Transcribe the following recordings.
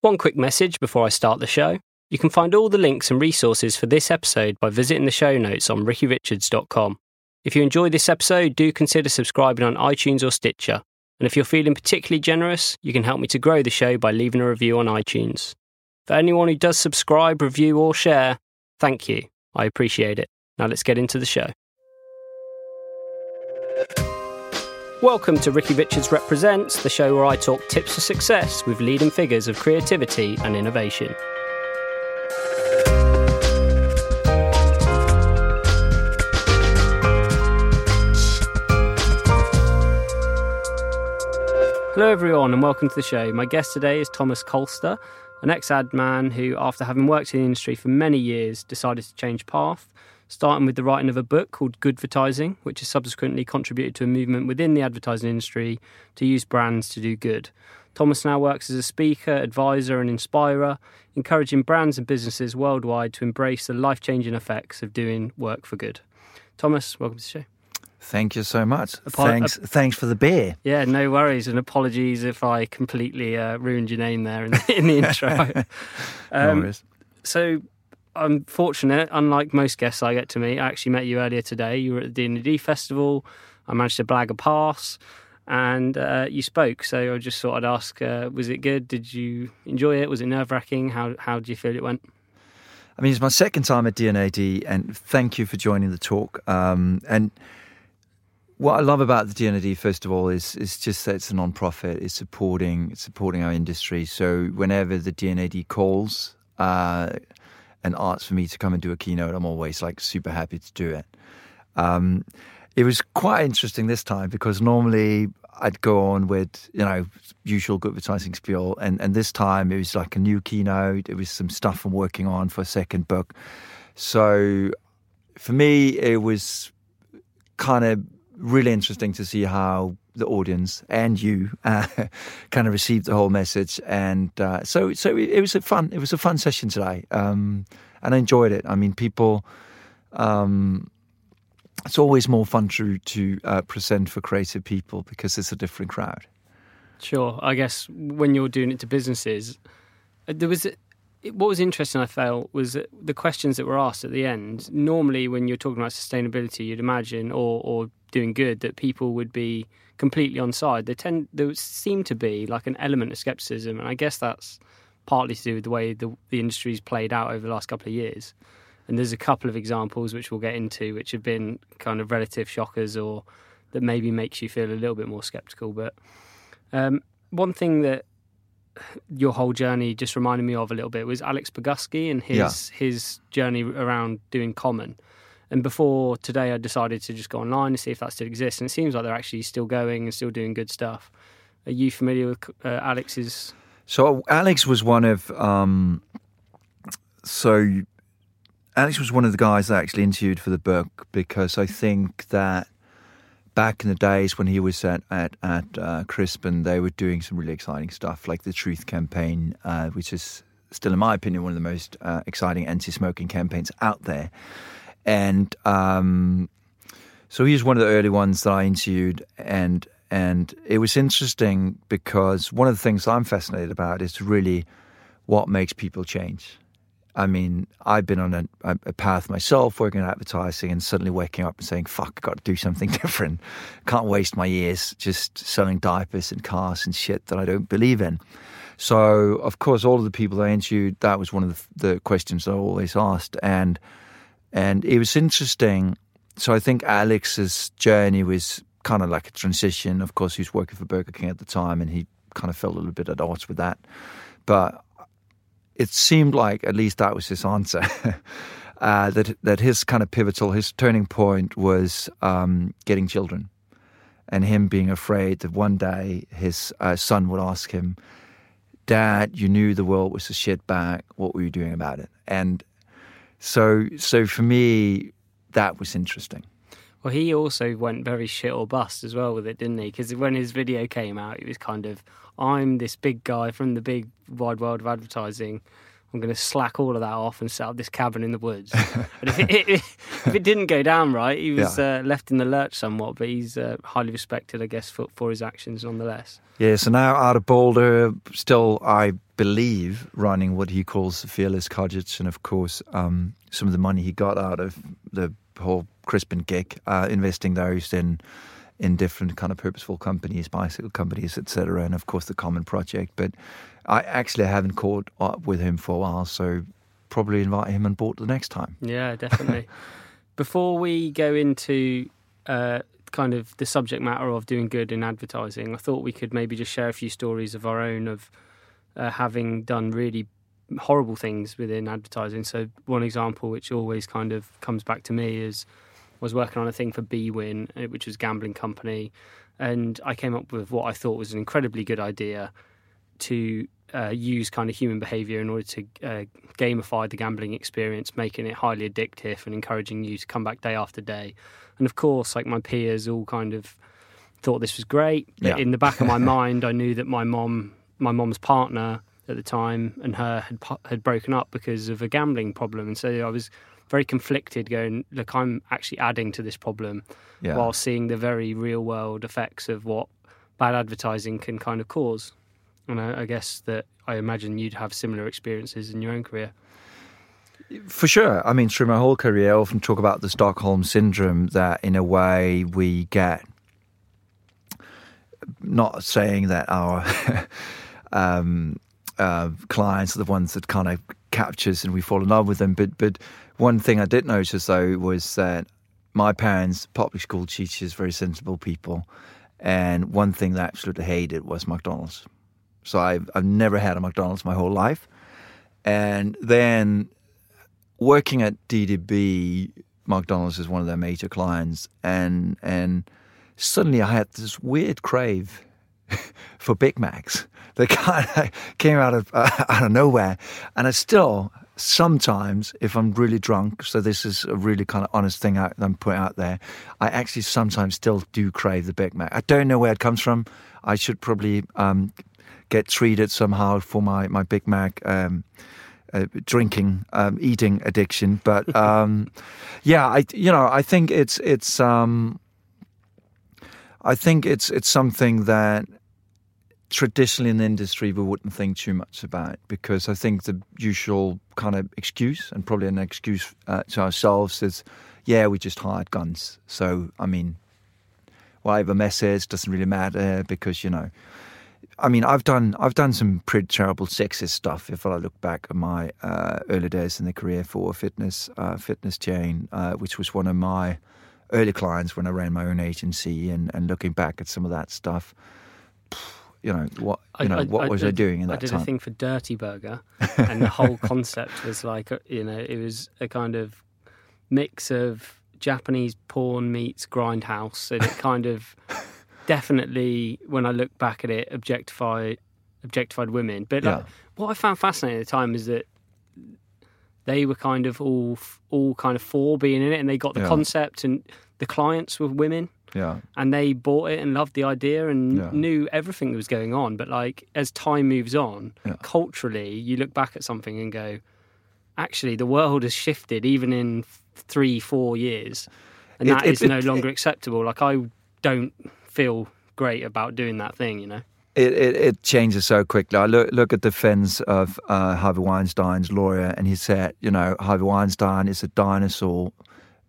One quick message before I start the show. You can find all the links and resources for this episode by visiting the show notes on rickyrichards.com. If you enjoy this episode, do consider subscribing on iTunes or Stitcher. And if you're feeling particularly generous, you can help me to grow the show by leaving a review on iTunes. For anyone who does subscribe, review, or share, thank you. I appreciate it. Now let's get into the show. Welcome to Ricky Richards Represents, the show where I talk tips for success with leading figures of creativity and innovation. Hello, everyone, and welcome to the show. My guest today is Thomas Kolster, an ex ad man who, after having worked in the industry for many years, decided to change path starting with the writing of a book called Good Goodvertising, which has subsequently contributed to a movement within the advertising industry to use brands to do good. Thomas now works as a speaker, advisor, and inspirer, encouraging brands and businesses worldwide to embrace the life changing effects of doing work for good. Thomas, welcome to the show. Thank you so much. thanks, thanks for the beer. Yeah, no worries, and apologies if I completely uh, ruined your name there in the, in the intro. um, no worries. So, I'm fortunate, unlike most guests I get to meet. I actually met you earlier today. You were at the D&AD festival. I managed to blag a pass, and uh, you spoke. So I just thought I'd ask: uh, Was it good? Did you enjoy it? Was it nerve wracking? How how did you feel it went? I mean, it's my second time at D&AD, and thank you for joining the talk. Um, and what I love about the of all, is is just that it's a non-profit. It's supporting supporting our industry. So whenever the D&AD calls. Uh, and asks for me to come and do a keynote, I'm always like super happy to do it. Um, it was quite interesting this time because normally I'd go on with you know usual good Goodvertising spiel, and and this time it was like a new keynote. It was some stuff I'm working on for a second book. So for me, it was kind of really interesting to see how the audience and you uh, kind of received the whole message. And uh, so, so it, was a fun. It was a fun session today, um, and I enjoyed it. I mean, people. Um, it's always more fun to to uh, present for creative people because it's a different crowd. Sure, I guess when you're doing it to businesses, uh, there was what was interesting. I felt was the questions that were asked at the end. Normally, when you're talking about sustainability, you'd imagine or or doing good that people would be completely on side. There tend there seem to be like an element of skepticism, and I guess that's partly to do with the way the the industry's played out over the last couple of years. And there's a couple of examples which we'll get into, which have been kind of relative shockers, or that maybe makes you feel a little bit more skeptical. But um, one thing that your whole journey just reminded me of a little bit was Alex Bogusky and his yeah. his journey around doing common. And before today, I decided to just go online and see if that still exists. And it seems like they're actually still going and still doing good stuff. Are you familiar with uh, Alex's? So Alex was one of um, so Alex was one of the guys I actually interviewed for the book because I think that back in the days when he was at at, at uh, Crispin, they were doing some really exciting stuff like the Truth campaign, uh, which is still, in my opinion, one of the most uh, exciting anti-smoking campaigns out there. And um, so he was one of the early ones that I interviewed, and and it was interesting because one of the things I'm fascinated about is really what makes people change. I mean, I've been on a, a, path myself, working in advertising, and suddenly waking up and saying, "Fuck, I've got to do something different. Can't waste my years just selling diapers and cars and shit that I don't believe in." So, of course, all of the people I interviewed, that was one of the, the questions I always asked, and and it was interesting. So I think Alex's journey was kind of like a transition. Of course, he was working for Burger King at the time, and he kind of felt a little bit at odds with that. But it seemed like at least that was his answer. uh, that that his kind of pivotal, his turning point was um, getting children, and him being afraid that one day his uh, son would ask him, "Dad, you knew the world was a shit bag. What were you doing about it?" And so, so for me, that was interesting. Well, he also went very shit or bust as well with it, didn't he? Because when his video came out, it was kind of, I'm this big guy from the big wide world of advertising. I'm going to slack all of that off and set up this cabin in the woods. and if it, it, if it, didn't go down right, he was yeah. uh, left in the lurch somewhat, but he's uh, highly respected, I guess, for, for his actions nonetheless. Yeah, so now out of Boulder, still I believe running what he calls FearLess Cottage, and of course, um, some of the money he got out of the whole Crispin gig, uh, investing those in in different kind of purposeful companies, bicycle companies, etc., and of course the Common Project. But I actually haven't caught up with him for a while, so probably invite him on board the next time. Yeah, definitely. Before we go into uh, kind of the subject matter of doing good in advertising, I thought we could maybe just share a few stories of our own of uh, having done really horrible things within advertising. So one example, which always kind of comes back to me, is was working on a thing for BWin, uh, which was a gambling company, and I came up with what I thought was an incredibly good idea to uh, use kind of human behavior in order to uh, gamify the gambling experience, making it highly addictive and encouraging you to come back day after day. And of course, like my peers all kind of thought this was great. But Yeah. in the back of my mind, I knew that my mom, my mom's partner at the time, and her had had broken up because of a gambling problem, and so I was very conflicted. Going, look, I'm actually adding to this problem, Yeah. while seeing the very real world effects of what bad advertising can kind of cause. And I, I guess that I imagine you'd have similar experiences in your own career. For sure. I mean, through my whole career, I often talk about the Stockholm syndrome that, in a way, we get. Not saying that our um, uh, clients are the ones that kind of captures and we fall in love with them, but but one thing I did notice though was that my parents, public school teachers, very sensible people, and one thing they absolutely hated was McDonald's. So I've I've never had a McDonald's my whole life, and then working at DDB, McDonald's is one of their major clients, and and suddenly I had this weird crave for Big Macs that kind of came out of uh, out of nowhere, and I still sometimes, if I'm really drunk, so this is a really kind of honest thing I, I'm putting out there, I actually sometimes still do crave the Big Mac. I don't know where it comes from. I should probably um, get treated somehow for my my Big Mac. Um, uh, drinking, um, eating addiction, but um, yeah, I you know I think it's it's um, I think it's it's something that traditionally in the industry we wouldn't think too much about because I think the usual kind of excuse and probably an excuse uh, to ourselves is, yeah, we just hired guns. So I mean, whatever message doesn't really matter because you know. I mean, I've done I've done some pretty terrible sexist stuff. If I look back at my uh, early days in the career for fitness uh, fitness chain, uh, which was one of my early clients when I ran my own agency, and, and looking back at some of that stuff, you know what you know what was I, doing in that time? I did time? a thing for Dirty Burger, and the whole concept was like uh, you know it was a kind of mix of Japanese porn meets grindhouse, and it kind of definitely when I look back at it objectify objectified women. But like, Yeah. what I found fascinating at the time is that they were kind of all all kind of for being in it, and they got the Yeah. concept, and the clients were women Yeah, and they bought it and loved the idea and Yeah. knew everything that was going on. But like as time moves on, Yeah. culturally, you look back at something and go, actually, the world has shifted even in three, four years, and It- that it- is no it- longer acceptable. Like I don't feel great about doing that thing, you know. it, it, it changes so quickly. I look look at the defense of uh, Harvey Weinstein's lawyer, and he said, you know, Harvey Weinstein is a dinosaur,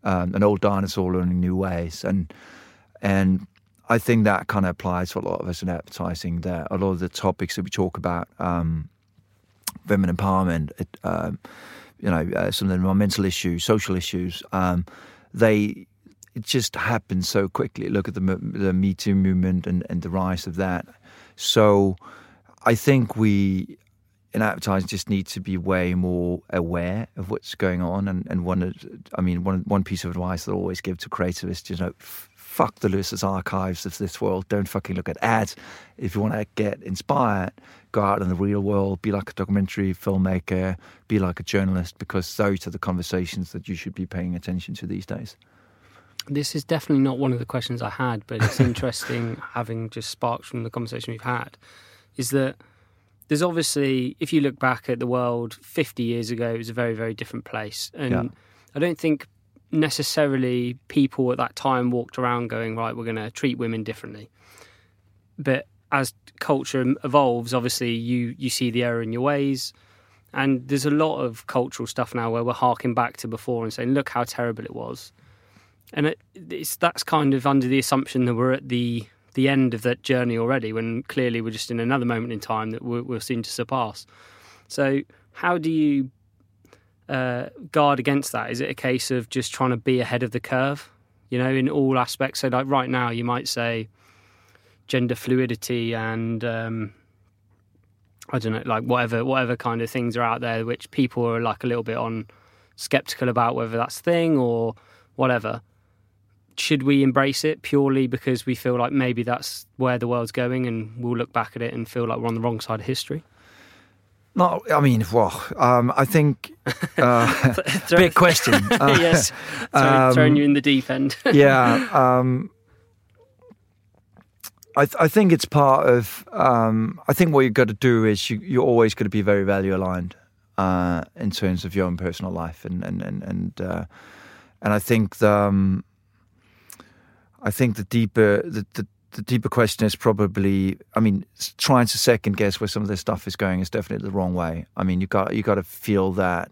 um, an old dinosaur learning new ways, and and I think that kind of applies to a lot of us in advertising. That a lot of the topics that we talk about, um, women empowerment, it, um, you know, uh, some of the environmental issues, social issues, um, they it just happened so quickly. Look at the the Me Too movement and, and the rise of that. So I think we in advertising just need to be way more aware of what's going on. And, and one, I mean, one one piece of advice that I always give to creatives, is, you know, fuck the Lürzer's archives of this world. Don't fucking look at ads. If you want to get inspired, go out in the real world. Be like a documentary filmmaker. Be like a journalist, because those are the conversations that you should be paying attention to these days. This is definitely not one of the questions I had, but it's interesting having just sparked from the conversation we've had. Is that there's obviously, if you look back at the world 50 years ago, it was a very, very different place. And Yeah. I don't think necessarily people at that time walked around going, right, we're going to treat women differently. But as culture evolves, obviously you you see the error in your ways, and there's a lot of cultural stuff now where we're harking back to before and saying, look how terrible it was, and it, it's that's kind of under the assumption that we're at the the end of that journey already, when clearly we're just in another moment in time that we're, we're soon to surpass. So, how do you uh, guard against that? Is it a case of just trying to be ahead of the curve, you know, in all aspects? So, like right now, you might say gender fluidity and um, I don't know, like whatever whatever kind of things are out there, which people are like a little bit on skeptical about whether that's thing or whatever should we embrace it purely because we feel like maybe that's where the world's going and we'll look back at it and feel like we're on the wrong side of history? No, I mean, well, um, I think uh, big question. Uh, yes, um, throwing you in the deep end. yeah, um, I, th- I, think it's part of. Um, I think what you've got to do is you, you're always going to be very value aligned uh, in terms of your own personal life, and and and and, uh, and I think the, um, I think the deeper the, the, the deeper question is probably I mean trying to second guess where some of this stuff is going is definitely the wrong way. I mean you got you got to feel that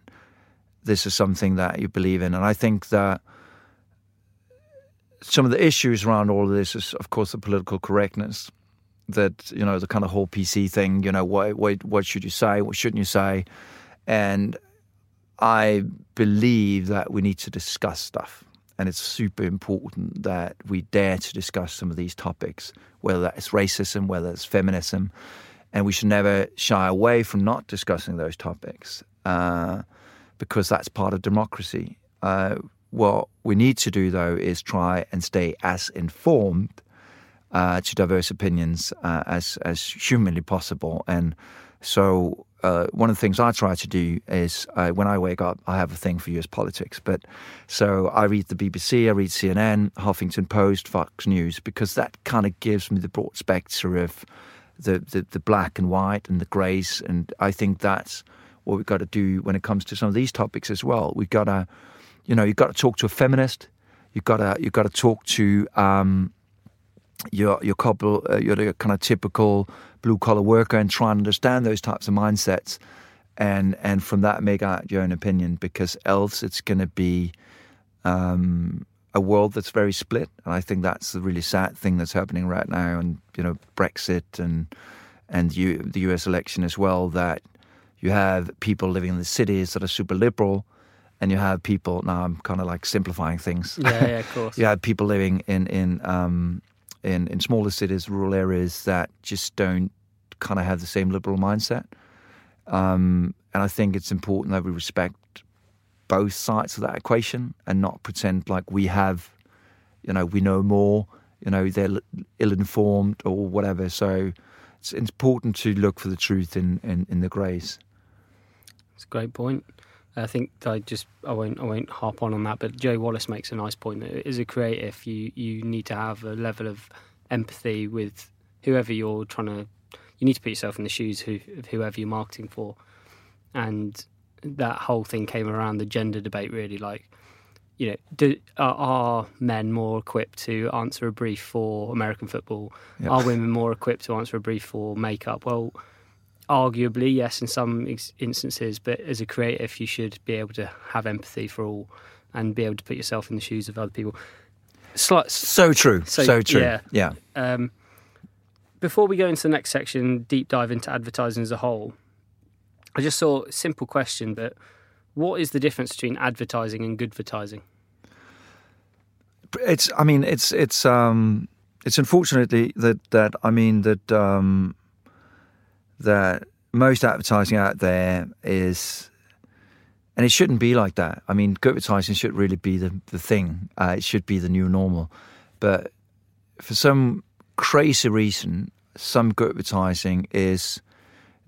this is something that you believe in, and I think that some of the issues around all of this is of course the political correctness that you know the kind of whole PC thing. You know what what what should you say? What shouldn't you say? And I believe that we need to discuss stuff and it's super important that we dare to discuss some of these topics, whether that's racism, whether it's feminism. And we should never shy away from not discussing those topics uh, because that's part of democracy. Uh, what we need to do, though, is try and stay as informed uh, to diverse opinions uh, as as humanly possible. And so uh, one of the things I try to do is uh, when I wake up, I have a thing for US politics. But so I read the BBC, I read CNN, Huffington Post, Fox News, because that kind of gives me the broad spectrum of the, the, the black and white and the greys. And I think that's what we've got to do when it comes to some of these topics as well. We've got to, you know, you've got to talk to a feminist. You've got to, you've got to talk to um, your your couple, uh, your kind of typical blue collar worker and try and understand those types of mindsets and and from that make out your own opinion because else it's going to be um, a world that's very split. And I think that's the really sad thing that's happening right now and you know Brexit and and you, the US election as well that you have people living in the cities that are super liberal and you have people now I'm kind of like simplifying things. Yeah, yeah of course. You have people living in in um, in, in smaller cities, rural areas that just don't kind of have the same liberal mindset. Um, and I think it's important that we respect both sides of that equation and not pretend like we have, you know, we know more, you know, they're ill informed or whatever. So it's important to look for the truth in, in, in the greys. It's a great point. I think I just I won't I won't harp on on that, but Joe Wallace makes a nice point that as a creative, you you need to have a level of empathy with whoever you're trying to. You need to put yourself in the shoes of whoever you're marketing for, and that whole thing came around the gender debate. Really, like you know, do, are, are, men more equipped to answer a brief for American football? Yep. Are women more equipped to answer a brief for makeup? Well, arguably yes in some instances but as a creative you should be able to have empathy for all and be able to put yourself in the shoes of other people. Slight, so true. So, so true. yeah, yeah. Um, before we go into the next section deep dive into advertising as a whole i just saw a simple question but what is the difference between advertising and good advertising? It's i mean it's it's um it's unfortunately that that i mean that um that most advertising out there is, and it shouldn't be like that. I mean, good advertising should really be the, the thing. Uh, it should be the new normal. But for some crazy reason, some good advertising is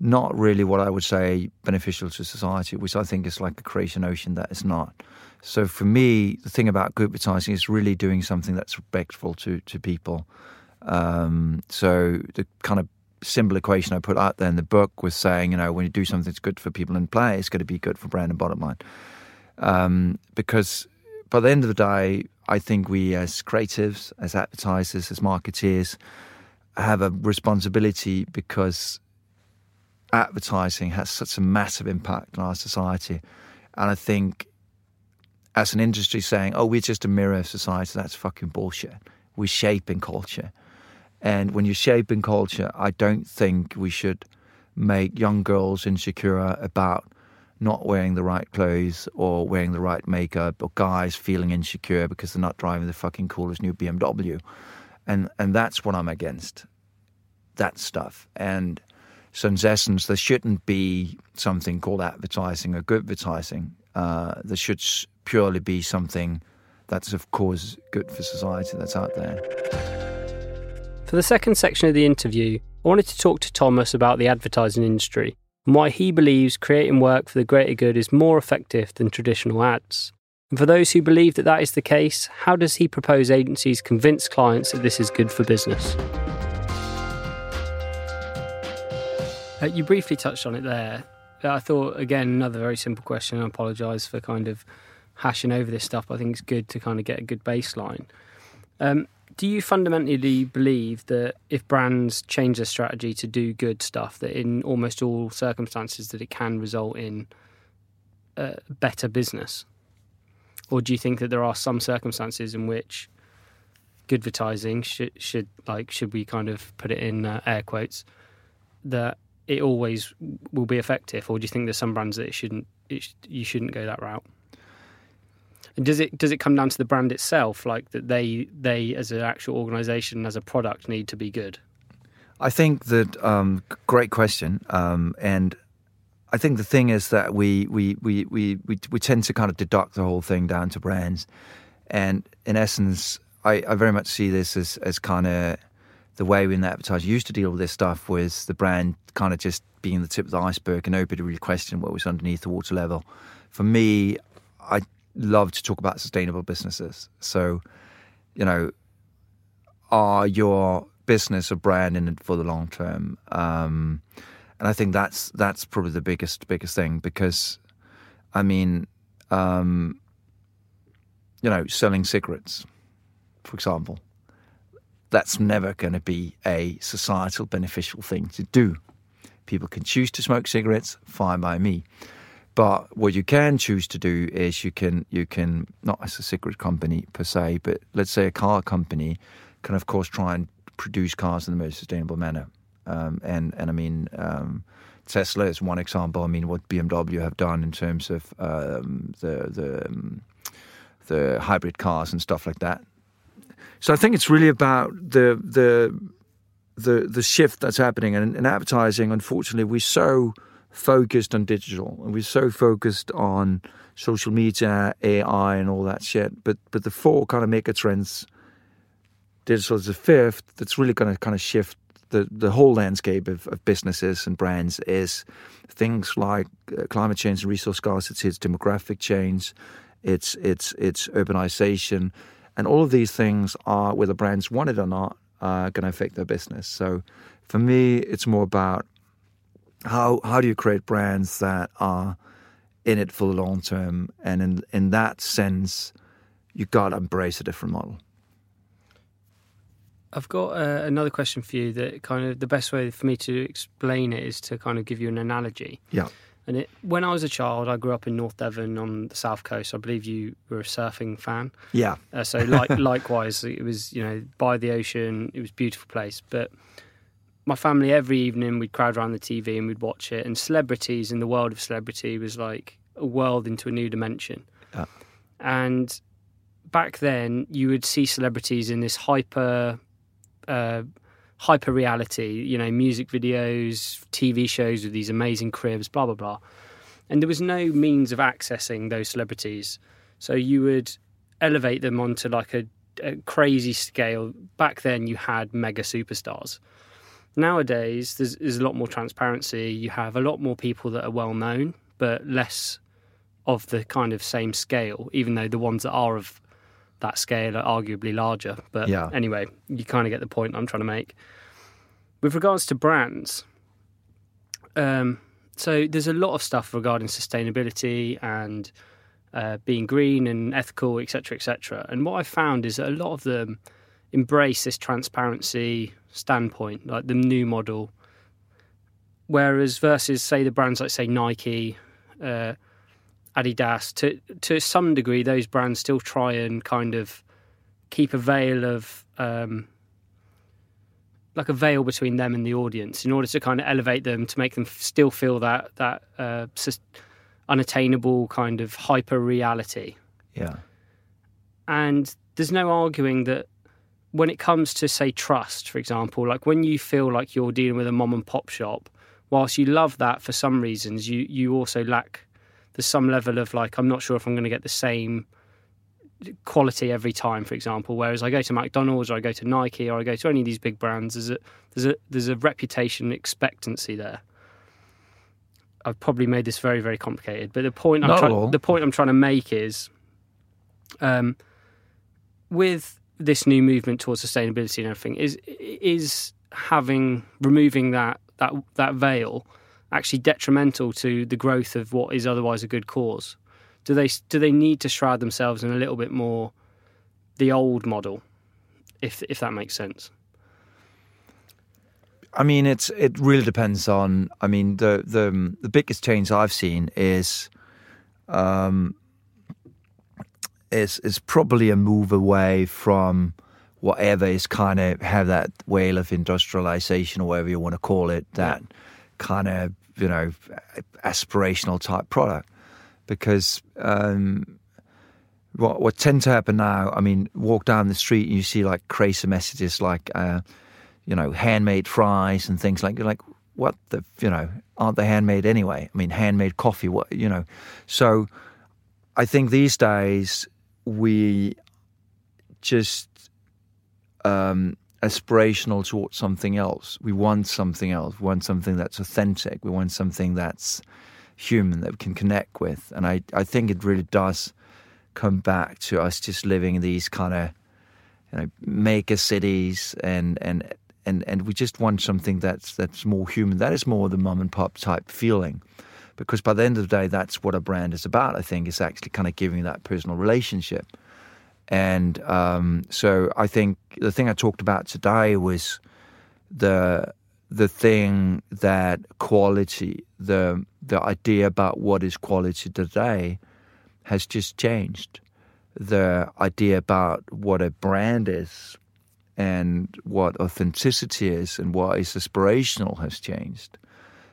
not really what I would say beneficial to society, which I think is like a crazy notion that it's not. So for me, the thing about good advertising is really doing something that's respectful to to people. Um, so the kind of simple equation I put out there in the book was saying, you know, when you do something that's good for people in play, it's going to be good for brand and bottom line. Um, because by the end of the day, I think we as creatives, as advertisers, as marketeers, have a responsibility because advertising has such a massive impact on our society. And I think as an industry saying, oh, we're just a mirror of society, that's fucking bullshit. We're shaping culture. And when you're shaping culture, I don't think we should make young girls insecure about not wearing the right clothes or wearing the right makeup or guys feeling insecure because they're not driving the fucking coolest new BMW. And and that's what I'm against. That stuff. And so in essence, there shouldn't be something called advertising or good advertising. Uh, there should purely be something that's of course good for society that's out there. For the second section of the interview, I wanted to talk to Thomas about the advertising industry and why he believes creating work for the greater good is more effective than traditional ads. And for those who believe that that is the case, how does he propose agencies convince clients that this is good for business? Uh, you briefly touched on it there. I thought, again, another very simple question. I apologise for kind of hashing over this stuff, but I think it's good to kind of get a good baseline. Um, do you fundamentally believe that if brands change their strategy to do good stuff, that in almost all circumstances that it can result in a better business? Or do you think that there are some circumstances in which good advertising should, should like should we kind of put it in uh, air quotes that it always will be effective, or do you think there's some brands that it shouldn't it, you shouldn't go that route? And does it does it come down to the brand itself, like that they they as an actual organisation as a product need to be good? I think that um, great question, um, and I think the thing is that we we, we we we we tend to kind of deduct the whole thing down to brands, and in essence, I, I very much see this as as kind of the way we in the advertiser used to deal with this stuff was the brand kind of just being the tip of the iceberg and nobody really questioned what was underneath the water level. For me, I love to talk about sustainable businesses. So, you know, are your business or brand in it for the long term? Um, and I think that's that's probably the biggest biggest thing because, I mean, um, you know, selling cigarettes, for example, that's never going to be a societal beneficial thing to do. People can choose to smoke cigarettes, fine by me. But what you can choose to do is you can you can not as a cigarette company per se, but let's say a car company can of course try and produce cars in the most sustainable manner. Um, and and I mean um, Tesla is one example. I mean what BMW have done in terms of um, the the um, the hybrid cars and stuff like that. So I think it's really about the the the the shift that's happening and in advertising. Unfortunately, we're so focused on digital and we're so focused on social media, AI, and all that shit. But but the four kind of mega trends, digital is the fifth. That's really going to kind of shift the the whole landscape of, of businesses and brands. Is things like uh, climate change and resource scarcity, it's demographic change, it's it's it's urbanization, and all of these things are whether brands want it or not are going to affect their business. So for me, it's more about how how do you create brands that are in it for the long term, and in in that sense, you got to embrace a different model. I've got uh, another question for you. That kind of the best way for me to explain it is to kind of give you an analogy. Yeah. And it, when I was a child, I grew up in North Devon on the south coast. I believe you were a surfing fan. Yeah. Uh, so like likewise, it was you know by the ocean. It was a beautiful place, but my family every evening we'd crowd around the TV and we'd watch it. And celebrities in the world of celebrity was like a world into a new dimension. Yeah. And back then, you would see celebrities in this hyper, uh, hyper reality. You know, music videos, TV shows with these amazing cribs, blah blah blah. And there was no means of accessing those celebrities, so you would elevate them onto like a, a crazy scale. Back then, you had mega superstars Nowadays, there's, there's a lot more transparency. You have a lot more people that are well known, but less of the kind of same scale, even though the ones that are of that scale are arguably larger. But yeah. anyway, you kind of get the point I'm trying to make. With regards to brands, um, so there's a lot of stuff regarding sustainability and uh, being green and ethical, etc., etc. And what I found is that a lot of them embrace this transparency standpoint, like the new model. Whereas versus say the brands like say Nike, uh, Adidas, to to some degree, those brands still try and kind of keep a veil of um, like a veil between them and the audience in order to kind of elevate them to make them still feel that that uh, unattainable kind of hyper reality. Yeah. And there's no arguing that when it comes to say trust, for example, like when you feel like you're dealing with a mom and pop shop, whilst you love that for some reasons, you you also lack there's some level of like I'm not sure if I'm going to get the same quality every time, for example. Whereas I go to McDonald's or I go to Nike or I go to any of these big brands, there's a there's a there's a reputation expectancy there. I've probably made this very very complicated, but the point I'm trying the point I'm trying to make is, um, with this new movement towards sustainability and everything is is having removing that that that veil actually detrimental to the growth of what is otherwise a good cause? Do they do they need to shroud themselves in a little bit more the old model, if if that makes sense? I mean, it's it really depends on. I mean, the the the biggest change I've seen is, um, is is probably a move away from whatever is kind of have that whale of industrialization or whatever you want to call it. That kind of you know aspirational type product because um, what what tends to happen now, I mean, walk down the street and you see like crazy messages like, uh, you know, handmade fries and things like you're like what the you know aren't they handmade anyway? I mean, handmade coffee, what you know? So I think these days we just um, aspirational towards something else. We want something else. We want something that's authentic. We want something that's human that we can connect with. And I, I think it really does come back to us just living in these kind of you know maker cities and and and and we just want something that's that's more human. That is more the mom and pop type feeling. Because by the end of the day, that's what a brand is about. I think is actually kind of giving that personal relationship. And um, so I think the thing I talked about today was the the thing that quality, the the idea about what is quality today, has just changed. The idea about what a brand is, and what authenticity is, and what is aspirational has changed.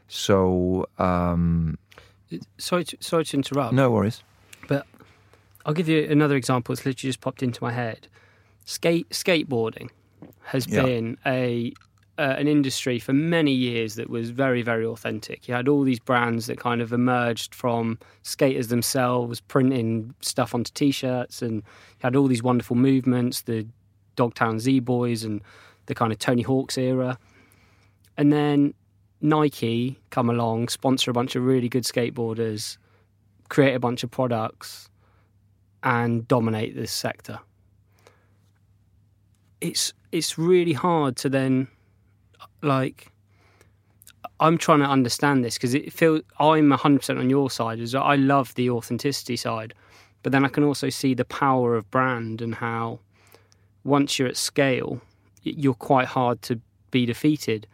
So, um, sorry, to, sorry to interrupt. No worries. But I'll give you another example. It's literally just popped into my head. Skate skateboarding has yeah. been a uh, an industry for many years that was very, very authentic. You had all these brands that kind of emerged from skaters themselves, printing stuff onto t-shirts, and you had all these wonderful movements, the Dogtown Z Boys and the kind of Tony Hawk's era. And then Nike come along, sponsor a bunch of really good skateboarders, create a bunch of products, and dominate this sector. It's it's really hard to then like I'm trying to understand this because it feels I'm 100% on your side. As I love the authenticity side, but then I can also see the power of brand and how once you're at scale, you're quite hard to be defeated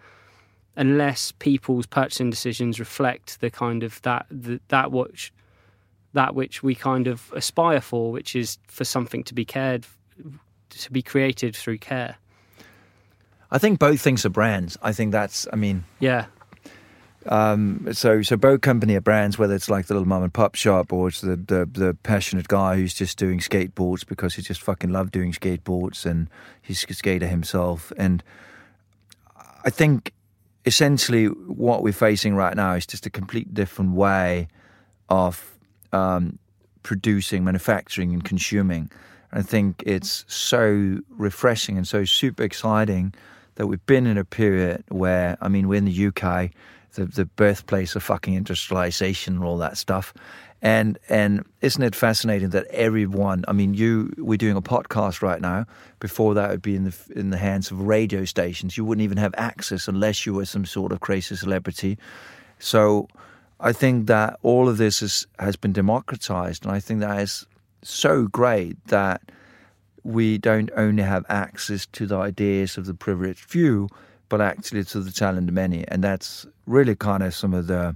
unless people's purchasing decisions reflect the kind of that the, that which that which we kind of aspire for, which is for something to be cared to be created through care. I think both things are brands. I think that's. I mean, yeah. Um, so so both company are brands, whether it's like the little mom and pop shop or it's the, the, the passionate guy who's just doing skateboards because he just fucking loved doing skateboards and he's a skater himself. And I think essentially what we're facing right now is just a complete different way of um, producing, manufacturing, and consuming. And I think it's so refreshing and so super exciting that we've been in a period where, I mean, we're in the UK, the, the birthplace of fucking industrialization and all that stuff. And and isn't it fascinating that everyone? I mean, you we're doing a podcast right now. Before that, would be in the in the hands of radio stations. You wouldn't even have access unless you were some sort of crazy celebrity. So, I think that all of this is, has been democratized, and I think that is so great that we don't only have access to the ideas of the privileged few, but actually to the talent of many. And that's really kind of some of the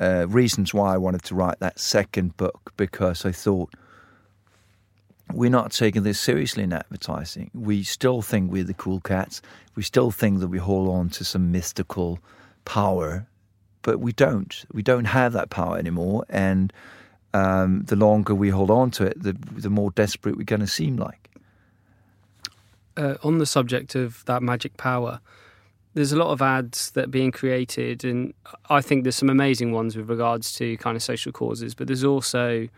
uh, reasons why I wanted to write that second book because I thought we're not taking this seriously in advertising. We still think we're the cool cats. We still think that we hold on to some mystical power, but we don't. We don't have that power anymore. And um, the longer we hold on to it, the, the more desperate we're going to seem like. Uh, on the subject of that magic power, there's a lot of ads that are being created, and I think there's some amazing ones with regards to kind of social causes. But there's also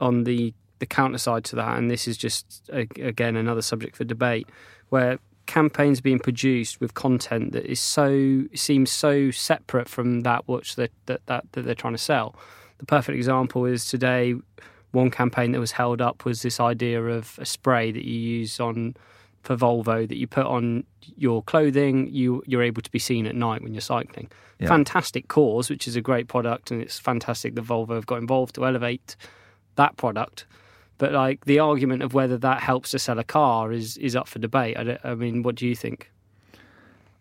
on the the counter side to that, and this is just again another subject for debate, where campaigns being produced with content that is so seems so separate from that which that that, that, that they're trying to sell. The perfect example is today. One campaign that was held up was this idea of a spray that you use on for Volvo that you put on your clothing. You you're able to be seen at night when you're cycling. Yeah. Fantastic cause, which is a great product, and it's fantastic that Volvo have got involved to elevate that product. But like the argument of whether that helps to sell a car is is up for debate. I, I mean, what do you think?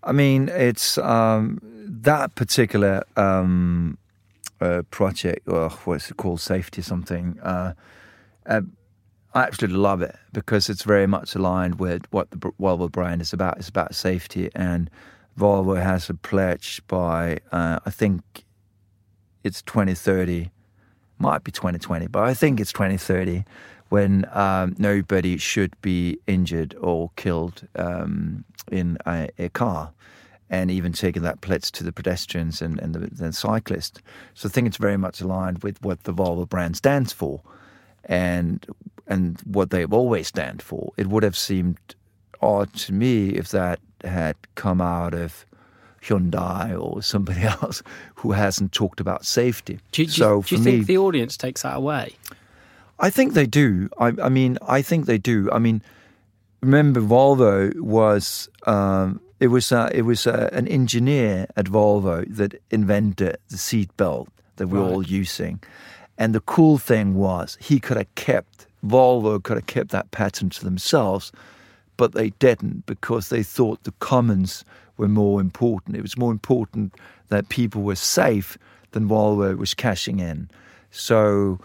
I mean, it's um, that particular um, uh, project, or what's it called, safety something. Uh, uh, I absolutely love it because it's very much aligned with what the Volvo brand is about. It's about safety, and Volvo has a pledge by uh, I think it's 2030 might be 2020, but I think it's 2030 when um, nobody should be injured or killed um, in a, a, car, and even taking that pledge to the pedestrians and, and the, the cyclists. So I think it's very much aligned with what the Volvo brand stands for, and and what they've always stand for. It would have seemed odd to me if that had come out of Hyundai or somebody else who hasn't talked about safety. Do, do, so do you think me, the audience takes that away? I think they do. I, I, mean, I think they do. I mean, remember Volvo was um, it was uh, it was uh, an engineer at Volvo that invented the seat belt that we're right. all using, and the cool thing was he could have kept Volvo could have kept that patent to themselves, but they didn't because they thought the commons were more important. It was more important that people were safe than Volvo was cashing in. So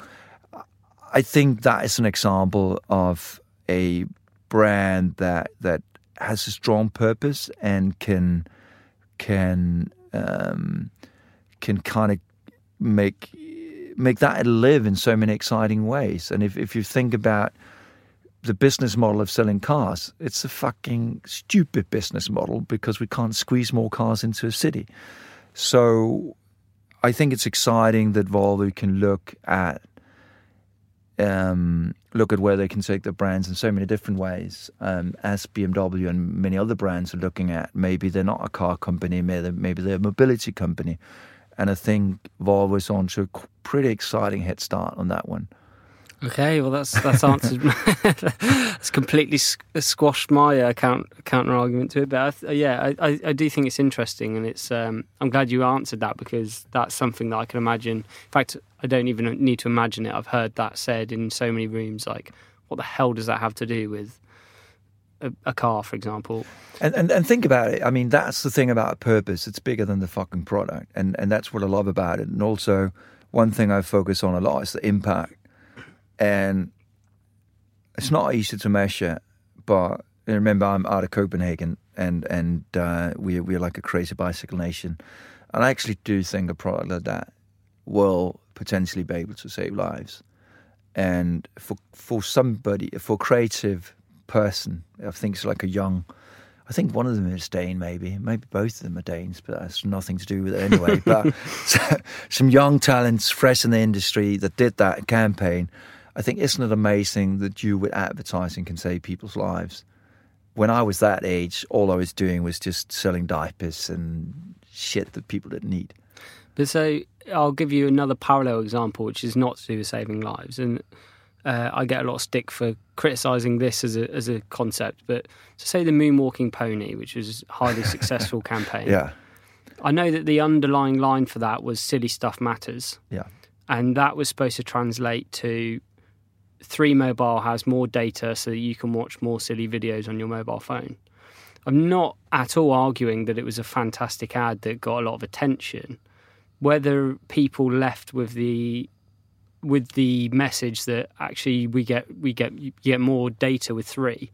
I think that is an example of a brand that that has a strong purpose and can can um, can kind of make make that live in so many exciting ways. And if, if you think about the business model of selling cars. It's a fucking stupid business model because we can't squeeze more cars into a city. So I think it's exciting that Volvo can look at um, look at where they can take their brands in so many different ways, um, as BMW and many other brands are looking at. Maybe they're not a car company, maybe they're, maybe they're a mobility company. And I think Volvo's on to a pretty exciting head start on that one. Okay, well that's that's answered. that's completely squashed my uh, counter argument to it. But I, uh, yeah, I, I, do think it's interesting, and it's. Um, I'm glad you answered that because that's something that I can imagine. In fact, I don't even need to imagine it. I've heard that said in so many rooms. Like, what the hell does that have to do with a, a car, for example? And, and and think about it. I mean, that's the thing about a purpose. It's bigger than the fucking product, and and that's what I love about it. And also, one thing I focus on a lot is the impact and it's not easy to measure. But remember, I'm out of Copenhagen, and and uh, we we're like a crazy bicycle nation, and I actually do think a product like that will potentially be able to save lives. And for for somebody, for creative person, I think it's like a young. I think one of them is Dane, maybe. Maybe both of them are Danes, but that's nothing to do with it anyway. but some young talents, fresh in the industry, that did that campaign I think isn't it amazing that you with advertising can save people's lives? When I was that age, all I was doing was just selling diapers and shit that people didn't need. But so I'll give you another parallel example, which is not to do with saving lives, and uh, I get a lot of stick for criticizing this as a as a concept. But to say the moonwalking pony, which was a highly successful campaign, yeah, I know that the underlying line for that was "silly stuff matters." Yeah, and that was supposed to translate to Three Mobile has more data so that you can watch more silly videos on your mobile phone. I'm not at all arguing that it was a fantastic ad that got a lot of attention. Whether people left with the with the message that actually we get we get you get more data with three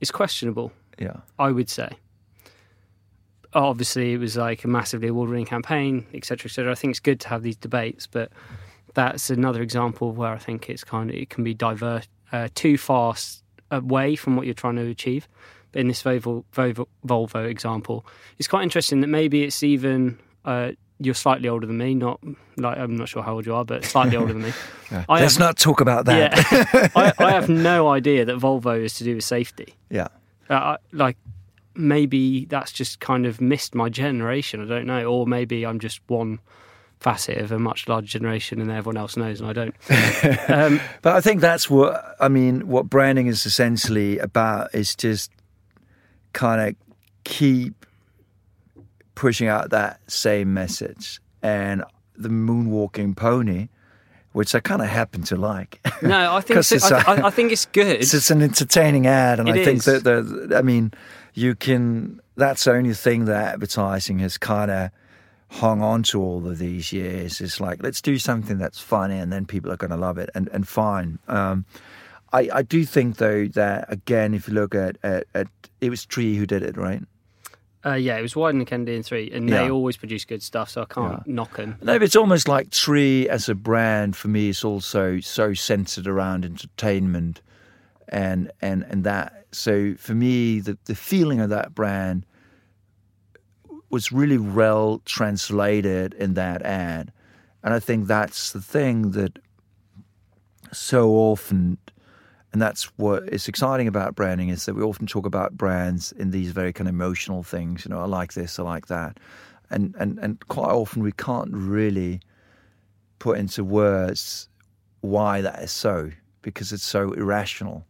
is questionable. Yeah. I would say. Obviously, it was like a massively award-winning campaign, etc., etc. I think it's good to have these debates, but that's another example where I think it's kind of it can be divert uh, too fast away from what you're trying to achieve. But in this Volvo, Volvo, Volvo example, it's quite interesting that maybe it's even uh, you're slightly older than me. Not like I'm not sure how old you are, but slightly older than me. yeah. Let's have, not talk about that. Yeah, I, I, have no idea that Volvo is to do with safety. Yeah, uh, like maybe that's just kind of missed my generation. I don't know, or maybe I'm just one facet of a much larger generation and everyone else knows and I don't. Um, but I think that's what I mean. What branding is essentially about is just kind of keep pushing out that same message. And the moonwalking pony, which I kind of happen to like. No, I think it's, I, I, think it's good. It's, it's an entertaining ad, and it I think is. that the, I mean, you can. That's the only thing that advertising has kind of hung on to all of these years. Is like let's do something that's funny, and then people are going to love it, and and fine. Um, I, I do think though that again, if you look at, at, at it was Three who did it, right? Uh, yeah, it was Wieden and Kennedy in three, and yeah. they always produce good stuff, so I can't yeah. knock them. No, it's almost like Three as a brand for me is also so centered around entertainment, and and and that. So for me, the the feeling of that brand was really well translated in that ad, and I think that's the thing that so often and that's what is exciting about branding is that we often talk about brands in these very kind of emotional things. You know, I like this, I like that, and and and quite often we can't really put into words why that is so because it's so irrational,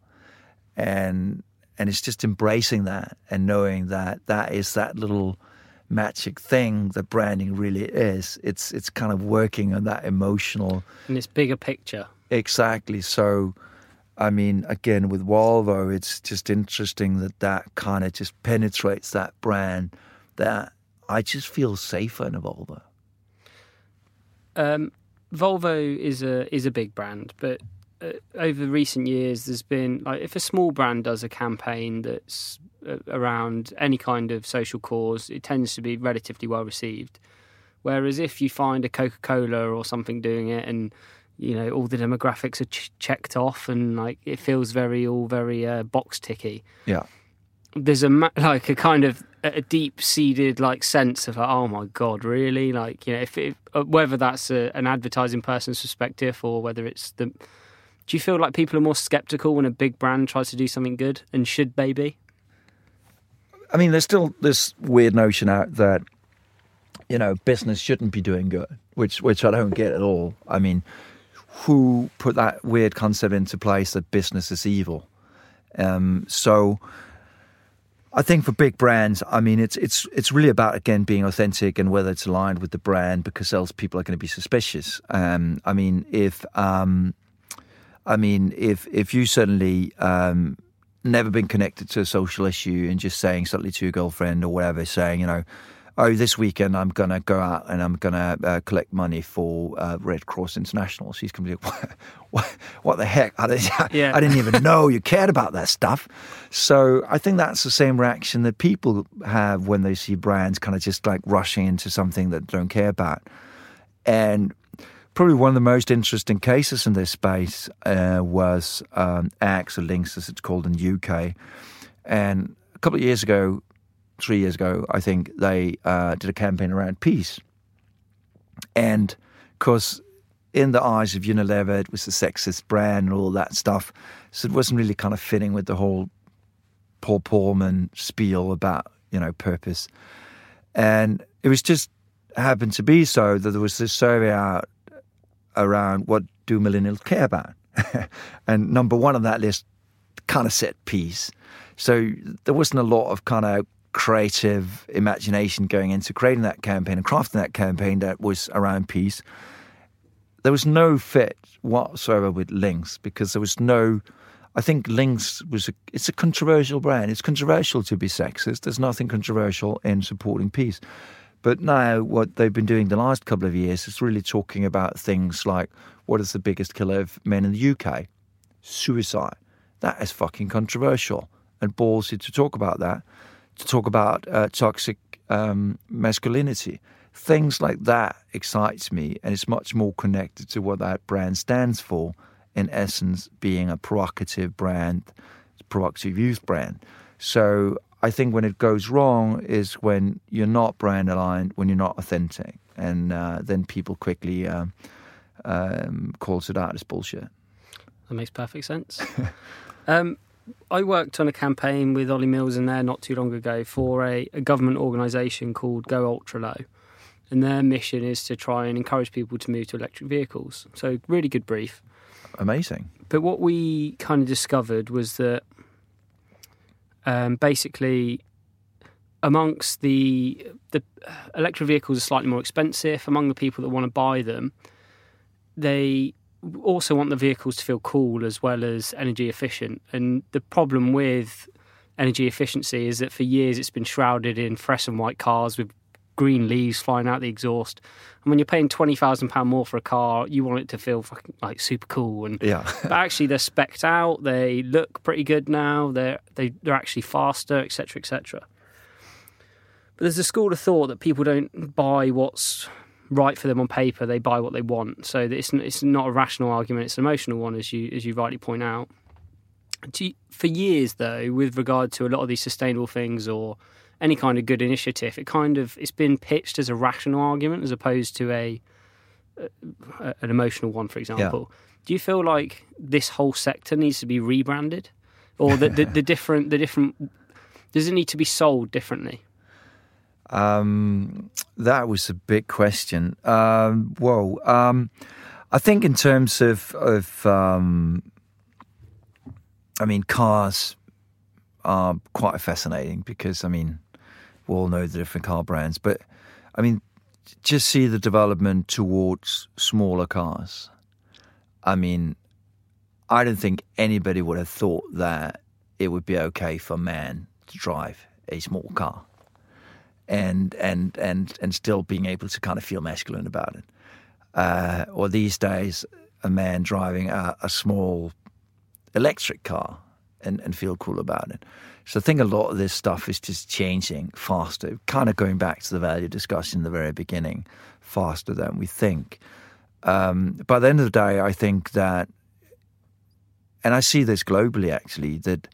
and and it's just embracing that and knowing that that is that little magic thing that branding really is. It's it's kind of working on that emotional and this bigger picture. Exactly. So I mean, again, with Volvo, it's just interesting that that kind of just penetrates that brand that I just feel safer in a Volvo. Um, Volvo is a is a big brand, but uh, over recent years, there's been like if a small brand does a campaign that's uh, around any kind of social cause, it tends to be relatively well received. Whereas if you find a Coca Cola or something doing it and you know all the demographics are ch- checked off and like it feels very all very uh, box ticky yeah. There's a like a kind of a deep seated like sense of like, oh my god really? Like you know if, if uh, whether that's a, an advertising person's perspective or whether it's the do you feel like people are more skeptical when a big brand tries to do something good and should they be? I mean there's still this weird notion out that you know business shouldn't be doing good which which i don't get at all. I mean who put that weird concept into place that business is evil. Um, so I think for big brands, I mean, it's it's it's really about again being authentic and whether it's aligned with the brand, because else people are going to be suspicious. Um, I mean, if um, I mean, if if you suddenly um, never been connected to a social issue and just saying suddenly to your girlfriend or whatever, saying, you know, oh, this weekend I'm going to go out and I'm going to uh, collect money for uh, Red Cross International. She's going to be like, what, what, the heck? I didn't, yeah. I didn't even know you cared about that stuff. So I think that's the same reaction that people have when they see brands kind of just like rushing into something that they don't care about. And probably one of the most interesting cases in this space uh, was um, Axe or Lynx, as it's called in the UK. And a couple of years ago, three years ago, I think they uh, did a campaign around peace. And because in the eyes of Unilever, it was a sexist brand and all that stuff. So it wasn't really kind of fitting with the whole Paul Polman spiel about, you know, purpose. And it was just happened to be so that there was this survey out around what do millennials care about. and number one on that list kind of said peace. So there wasn't a lot of kind of creative imagination going into creating that campaign and crafting that campaign that was around peace. there was no fit whatsoever with Lynx because there was no. I think Lynx was a, it's a controversial brand. It's controversial to be sexist. There's nothing controversial in supporting peace. But now, what they've been doing the last couple of years is really talking about things like what is the biggest killer of men in the UK? Suicide. That is fucking controversial and ballsy to talk about that, to talk about uh, toxic um, masculinity. Things like that excites me, and it's much more connected to what that brand stands for. In essence, being a provocative brand, provocative youth brand. So I think when it goes wrong is when you're not brand aligned, when you're not authentic, and uh, then people quickly um, um, calls it out as bullshit. That makes perfect sense. um, I worked on a campaign with Ollie Mills in there not too long ago for a, a government organisation called Go Ultra Low. And their mission is to try and encourage people to move to electric vehicles. So, really good brief. Amazing. But what we kind of discovered was that um, basically, amongst the the electric vehicles are slightly more expensive. Among the people that want to buy them, they also want the vehicles to feel cool as well as energy efficient. And the problem with energy efficiency is that for years it's been shrouded in fresh and white cars with green leaves flying out the exhaust. And when you're paying twenty thousand pound more for a car, you want it to feel fucking, like super cool. And Yeah. but actually they're specced out. They look pretty good now. They're they, they're actually faster, etc., etc. But there's a school of thought that people don't buy what's right for them on paper. They buy what they want. So it's it's not a rational argument. It's an emotional one, as you as you rightly point out. Do you- for years, though, with regard to a lot of these sustainable things or any kind of good initiative, it kind of it's been pitched as a rational argument as opposed to a, a an emotional one, for example. Do you feel like this whole sector needs to be rebranded, or the, the, the different the different does it need to be sold differently? Um, that was a big question. Um, whoa. Um, I think in terms of of um, I mean, cars are quite fascinating because I mean, we all know the different car brands, but I mean, just see the development towards smaller cars. I mean, I don't think anybody would have thought that it would be okay for man to drive a small car and and and and still being able to kind of feel masculine about it. Uh, or these days, a man driving a, a small electric car and, and feel cool about it. So I think a lot of this stuff is just changing faster, kind of going back to the value discussion in the very beginning, faster than we think. Um, by the end of the day, I think that, and I see this globally actually, that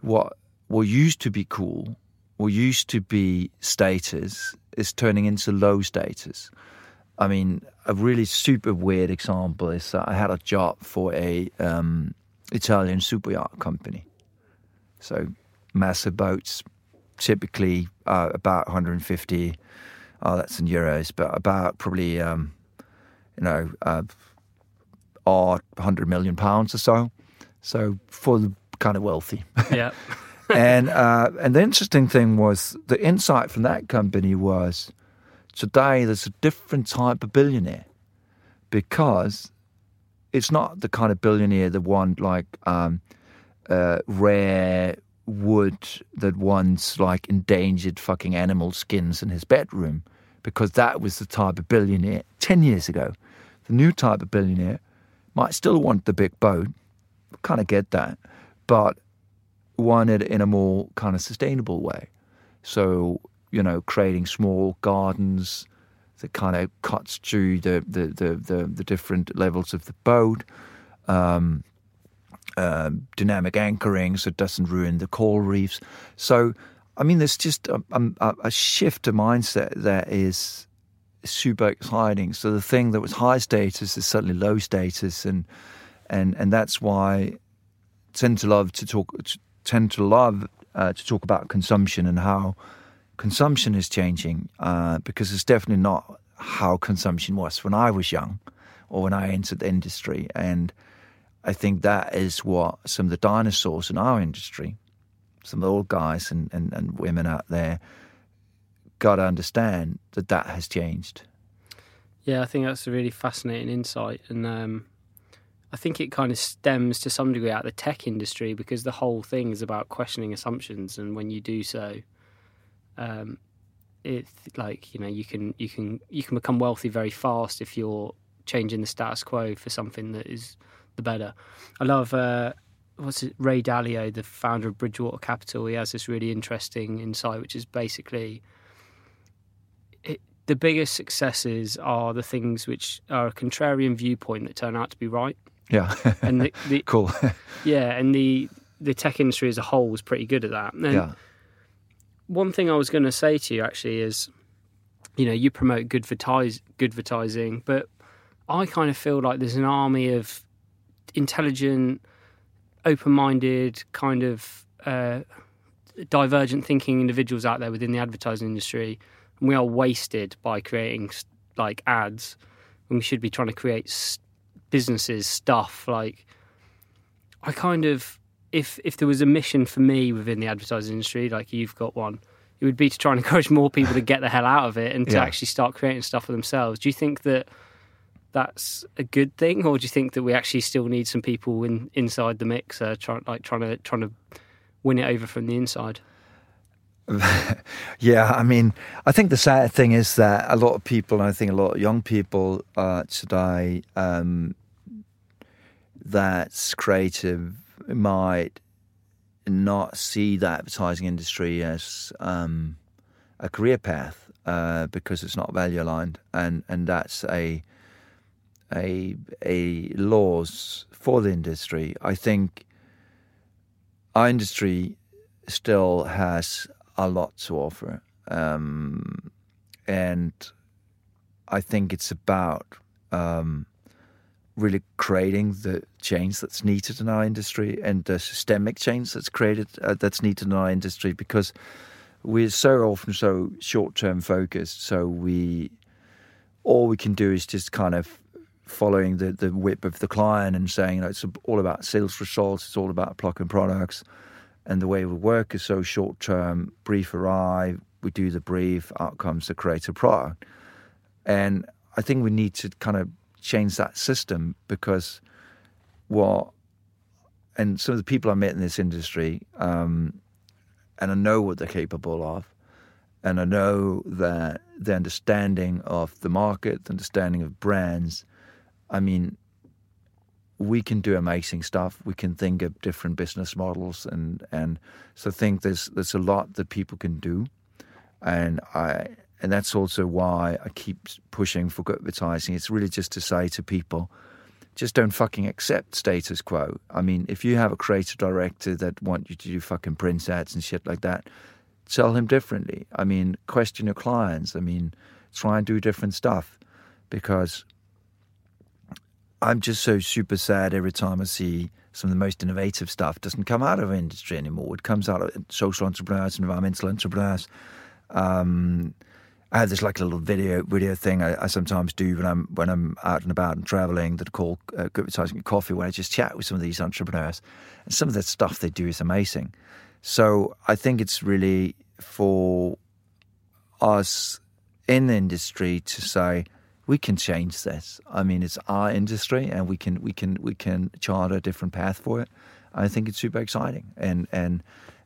what what used to be cool, what used to be status, is turning into low status. I mean, a really super weird example is that I had a job for a um, Italian super yacht company. So massive boats, typically uh, about 150. Oh, that's in euros, but about probably um, you know, uh, odd 100 million pounds or so. So for the kind of wealthy. Yeah, and uh, and the interesting thing was the insight from that company was today there's a different type of billionaire because it's not the kind of billionaire that want like um, uh, rare wood that wants like endangered fucking animal skins in his bedroom because that was the type of billionaire 10 years ago. The new type of billionaire might still want the big boat, kind of get that, but want it in a more kind of sustainable way. So, you know, creating small gardens that kind of cuts through the, the, the, the, the different levels of the boat. Um, um, dynamic anchoring so it doesn't ruin the coral reefs. So, I mean, there's just a, a, a shift of mindset that is super exciting. So the thing that was high status is suddenly low status, and and and that's why I tend to love to talk tend to love uh, to talk about consumption and how consumption is changing uh, because it's definitely not how consumption was when I was young or when I entered the industry and. I think that is what some of the dinosaurs in our industry, some of the old guys and, and, and women out there, got to understand that that has changed. Yeah, I think that's a really fascinating insight, and um, I think it kind of stems to some degree out of the tech industry because the whole thing is about questioning assumptions, and when you do so, um, it's like you know you can you can you can become wealthy very fast if you're changing the status quo for something that is the better. I love uh, what's it, Ray Dalio, the founder of Bridgewater Capital. He has this really interesting insight, which is basically the biggest successes are the things which are a contrarian viewpoint that turn out to be right. Yeah, And the, the cool. yeah, and the the tech industry as a whole was pretty good at that. And yeah, one thing I was going to say to you actually is, you know, you promote good advertise, good advertising, but I kind of feel like there's an army of intelligent, open-minded, kind of uh, divergent thinking individuals out there within the advertising industry, and we are wasted by creating like ads when we should be trying to create s- businesses stuff like. I kind of if if there was a mission for me within the advertising industry, like you've got one, it would be to try and encourage more people to get the hell out of it and to Yeah. actually start creating stuff for themselves. Do you think that that's a good thing, or do you think that we actually still need some people in inside the mix, uh, trying like trying to trying to win it over from the inside? yeah. I mean, I think the sad thing is that a lot of people, and I think a lot of young people uh, today, um, that's creative might not see the advertising industry as um, a career path uh, because it's not value aligned, and and that's a a a loss for the industry. I think our industry still has a lot to offer, um, and I think it's about um, really creating the change that's needed in our industry and the systemic change that's created uh, that's needed in our industry because we're so often so short-term focused. So we all we can do is just kind of following the, the whip of the client and saying, you know, it's all about sales results, it's all about plucking products. And the way we work is so short term, brief arrive, we do the brief, outcomes to create a product. And I think we need to kind of change that system because what, and some of the people I met in this industry, um, and I know what they're capable of, and I know that the understanding of the market, the understanding of brands, I mean, we can do amazing stuff. We can think of different business models, and and so I think there's there's a lot that people can do, and I and that's also why I keep pushing for good advertising. It's really just to say to people, just don't fucking accept status quo. I mean, if you have a creative director that want you to do fucking print ads and shit like that, tell him differently. I mean, question your clients. I mean, try and do different stuff because I'm just so super sad every time I see some of the most innovative stuff doesn't come out of industry anymore. It comes out of social entrepreneurs environmental entrepreneurs. Um, I have this like little video video thing I, I, sometimes do when I'm when I'm out and about and traveling that I call uh, Coffee, where I just chat with some of these entrepreneurs, and some of the stuff they do is amazing. So I think it's really for us in the industry to say we can change this. I mean, it's our industry, and we can we can we can chart a different path for it. I think it's super exciting, and and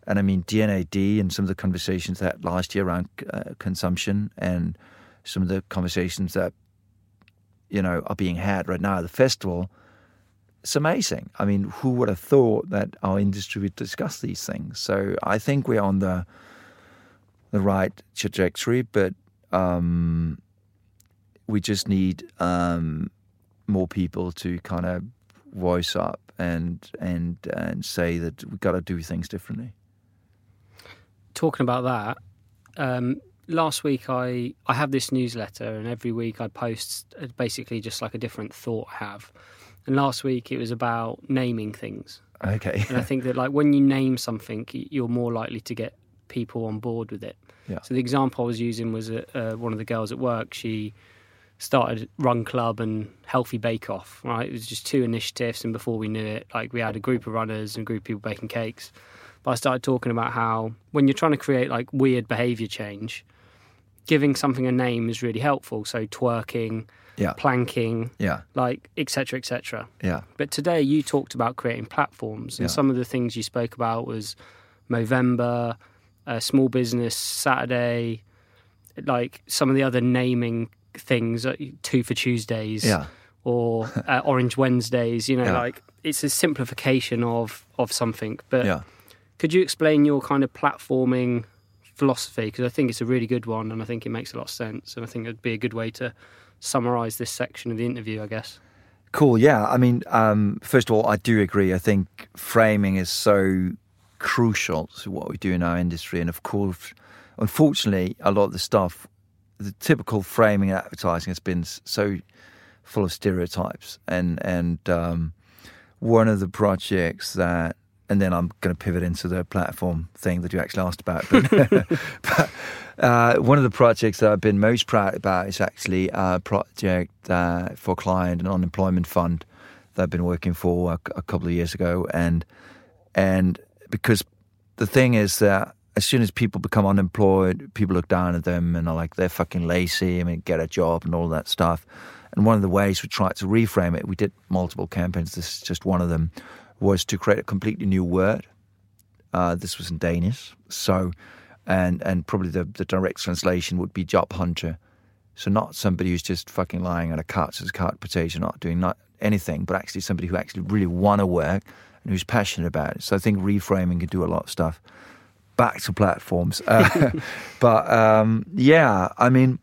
and I mean D&AD and some of the conversations that last year around uh, consumption, and some of the conversations that you know are being had right now at the festival. It's amazing. I mean, who would have thought that our industry would discuss these things? So I think we're on the the right trajectory, but um, we just need um, more people to kind of voice up and and and say that we've got to do things differently. Talking about that, um, last week I I have this newsletter, and every week I post basically just like a different thought I have. And last week it was about naming things, Okay. and I think that like when you name something, you're more likely to get people on board with it. Yeah. So the example I was using was uh, one of the girls at work. She started Run Club and Healthy Bake Off. Right, it was just two initiatives, and before we knew it, like we had a group of runners and a group of people baking cakes. But I started talking about how when you're trying to create like weird behavior change, giving something a name is really helpful. So twerking, Yeah. planking, Yeah. like etc. etc. Yeah. But today you talked about creating platforms, and Yeah. some of the things you spoke about was Movember, uh, small business Saturday, like some of the other naming things, uh, two for Tuesdays, Yeah. or uh, Orange Wednesdays. You know, Yeah. like it's a simplification of of something. But Yeah. Could you explain your kind of platforming philosophy? Because I think it's a really good one, and I think it makes a lot of sense, and I think it'd be a good way to summarize this section of the interview. I guess. Cool. Yeah. I mean, um, first of all, I do agree. I think framing is so crucial to what we do in our industry. And of course, unfortunately, a lot of the stuff, the typical framing advertising has been so full of stereotypes. And, and um, one of the projects that, and then I'm going to pivot into the platform thing that you actually asked about. But, but uh, one of the projects that I've been most proud about is actually a project uh, for client, an unemployment fund that I've been working for a, a couple of years ago, and and because the thing is that as soon as people become unemployed, people look down at them and are like they're fucking lazy. I mean, get a job and all that stuff. And one of the ways we tried to reframe it, we did multiple campaigns. This is just one of them, was to create a completely new word. Uh, this was in Danish, so and and probably the, the direct translation would be job hunter. So not somebody who's just fucking lying on a couch as a couch potato, not doing not anything, but actually somebody who actually really want to work and who's passionate about it. So I think reframing can do a lot of stuff. Back to platforms, uh, but um, yeah, I mean,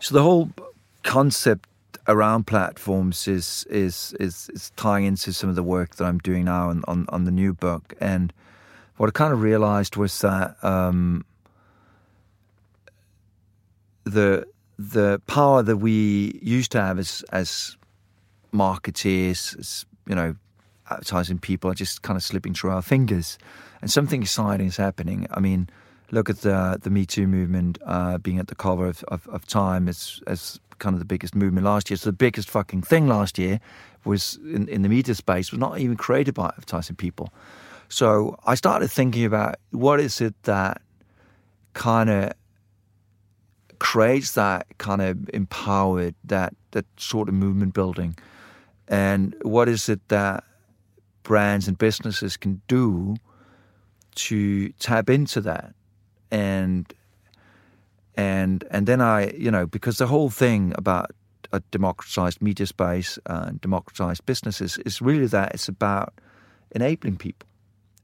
so the whole concept around platforms is is is is tying into some of the work that I'm doing now on on, on the new book and what I kind of realized was that um, the the power that we used to have as as marketeers, as you know, advertising people, are just kind of slipping through our fingers, and something exciting is happening. I mean, look at the the Me Too movement uh, being at the cover of, of, of Time as as kind of the biggest movement last year. So the biggest fucking thing last year was in, in the media space was not even created by advertising people. So I started thinking about what is it that kind of creates that kind of empowered that that sort of movement building, and what is it that brands and businesses can do to tap into that, and and and then I you know because the whole thing about a democratized media space and democratized businesses is really that it's about enabling people.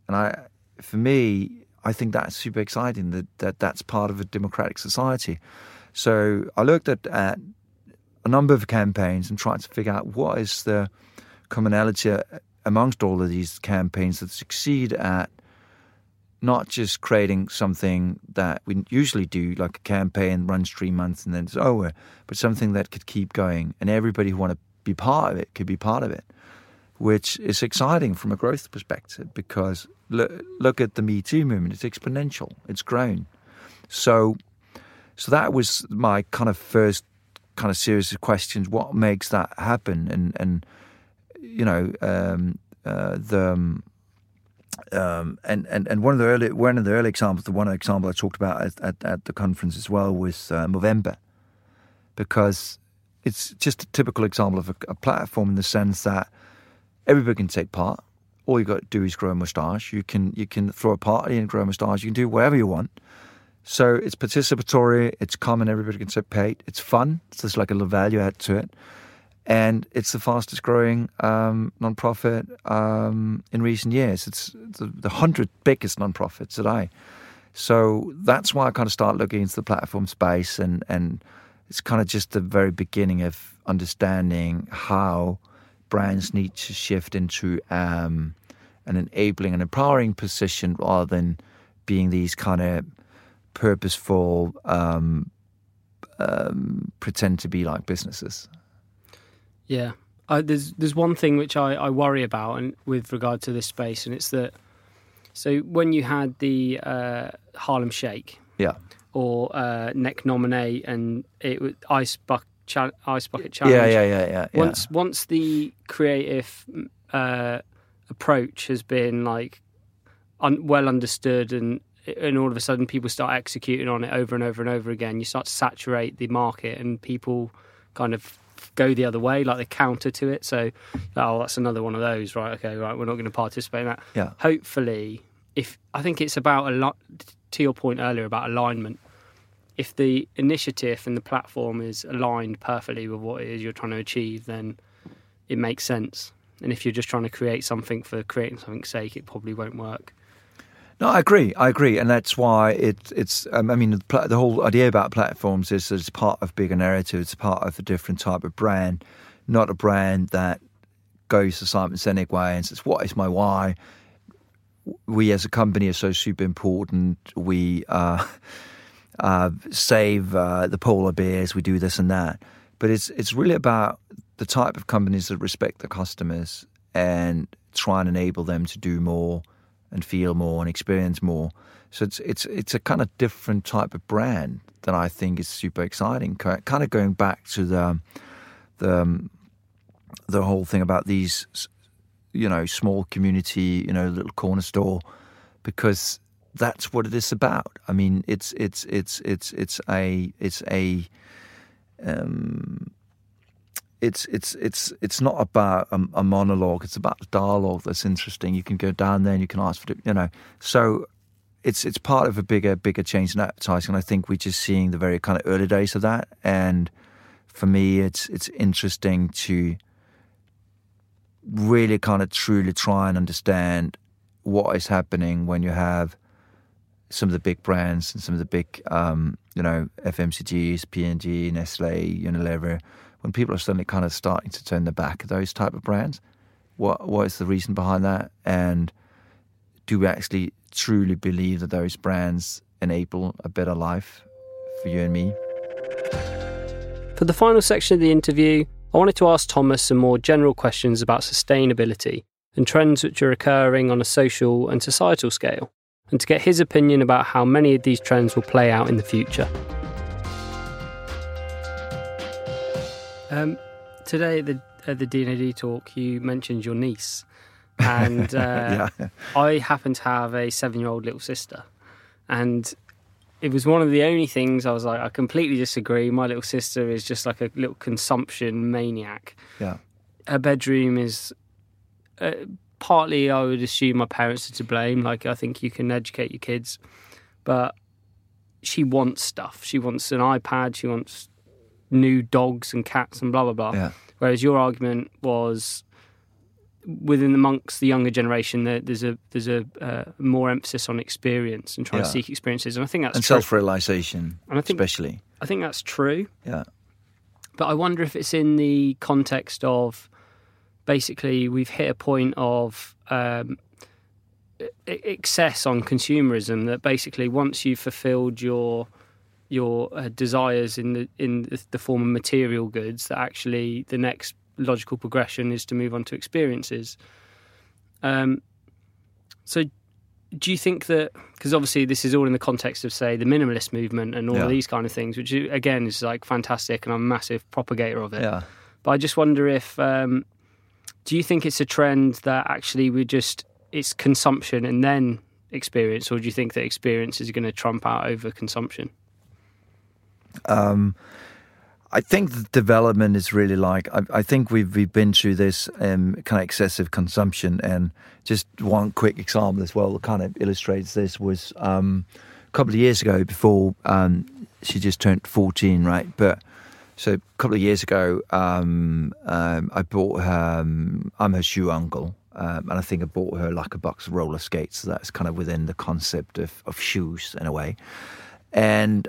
And I, for me, I think that's super exciting that, that that's part of a democratic society. So I looked at, at a number of campaigns and tried to figure out what is the commonality amongst all of these campaigns that succeed at not just creating something that we usually do, like a campaign runs three months and then it's over, but something that could keep going and everybody who want to be part of it could be part of it which is exciting from a growth perspective because look, look at the Me Too movement; it's exponential, it's grown. So, so that was my kind of first kind of series of questions: what makes that happen? And and you know um, uh, the. Um, um, and, and and one of the early one of the early examples, the one example I talked about at, at, at the conference as well was uh, Movember, because it's just a typical example of a, a platform in the sense that everybody can take part. All you got to do is grow a moustache. You can you can throw a party and grow a moustache. You can do whatever you want. So it's participatory. It's common. Everybody can participate. It's fun. So there's like a little value add to it, and it's the fastest growing um, nonprofit um, in recent years. It's the, the hundred biggest nonprofits today. So that's why I kind of start looking into the platform space, and and it's kind of just the very beginning of understanding how brands need to shift into um, an enabling and empowering position rather than being these kind of purposeful, um, um, pretend to be like businesses. Yeah, I, there's there's one thing which I, I worry about, and with regard to this space, and it's that. So when you had the uh, Harlem Shake, Yeah, or uh, Neknominate, and it was Ice Bucket Cha- Ice Bucket Challenge. yeah, yeah, yeah, yeah. yeah. Once once the creative uh, approach has been like un- well understood and and all of a sudden people start executing on it over and over and over again, you start to saturate the market and people kind of go the other way, like the counter to it. So, oh, that's another one of those, right? Okay, right, we're not going to participate in that. Yeah. Hopefully, if I think it's about a lot to your point earlier about alignment. If the initiative and the platform is aligned perfectly with what it is you're trying to achieve, then it makes sense. And if you're just trying to create something for creating something's sake, it probably won't work. No, I agree. I agree, and that's why it, it's. Um, I mean, the, the, whole idea about platforms is that it's part of bigger narrative. It's part of a different type of brand, not a brand that goes the Simon Sinek way and says, "What is my why?" We as a company are so super important. We uh, uh, save uh, the polar bears. We do this and that, but it's it's really about the type of companies that respect the customers and try and enable them to do more and feel more and experience more. So it's it's it's a kind of different type of brand that I think is super exciting. Kind of going back to the the um, the whole thing about these, you know, small community, you know, little corner store, because that's what it is about. I mean, it's it's it's it's it's a it's a um, it's it's it's it's not about a, a, monologue. It's about a dialogue that's interesting. You can go down there and you can ask for it. You know, so it's it's part of a bigger bigger change in advertising. And I think we're just seeing the very kind of early days of that. And for me, it's it's interesting to really kind of truly try and understand what is happening when you have some of the big brands and some of the big, um, you know, FMCGs, P&G, Nestle, Unilever when people are suddenly kind of starting to turn their back at those type of brands. What what is the reason behind that? And do we actually truly believe that those brands enable a better life for you and me? For the final section of the interview, I wanted to ask Thomas some more general questions about sustainability and trends which are occurring on a social and societal scale, and to get his opinion about how many of these trends will play out in the future. Um, today at the at the D&AD talk, you mentioned your niece, and uh, yeah. I happen to have a seven-year-old little sister, and it was one of the only things I was like, I completely disagree. My little sister is just like a little consumption maniac. Yeah, her bedroom is. Uh, partly, I would assume my parents are to blame. Like, I think you can educate your kids, but she wants stuff. She wants an iPad. She wants new dogs and cats and blah blah blah. Yeah. Whereas your argument was within amongst the younger generation, there's a there's a uh, more emphasis on experience and trying yeah. to seek experiences, and I think that's and self realization, and I think especially I think that's true. Yeah. But I wonder if it's in the context of basically we've hit a point of um, excess on consumerism that basically once you've fulfilled your your uh, desires in the in the form of material goods that actually the next logical progression is to move on to experiences um, so do you think that because obviously this is all in the context of say the minimalist movement and all yeah. these kind of things which again is like fantastic and i'm a massive propagator of it yeah. but i just wonder if um, do you think it's a trend that actually we just it's consumption and then experience or do you think that experience is going to trump out over consumption um, I think the development is really like I, I think we've we've been through this um, kind of excessive consumption, and just one quick example as well that kind of illustrates this was um, a couple of years ago before um, she just turned fourteen, right? But so a couple of years ago, um, um, I bought her. Um, I'm her shoe uncle, and I think I bought her like a box of roller skates. So that's kind of within the concept of, of shoes in a way, and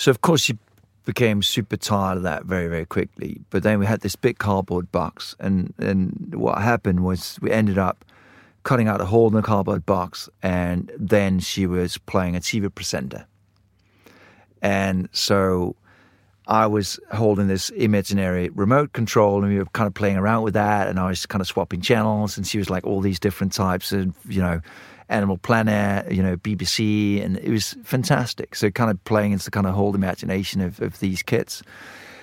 so of course she became super tired of that very very quickly. But then we had this big cardboard box, and and what happened was we ended up cutting out a hole in the cardboard box, and then she was playing a TV presenter, and so. I was holding this imaginary remote control and we were kind of playing around with that and I was kind of swapping channels and she was like all these different types of, you know, Animal Planet, you know, BBC, and it was fantastic. So kind of playing into the kind of whole imagination of, of these kids.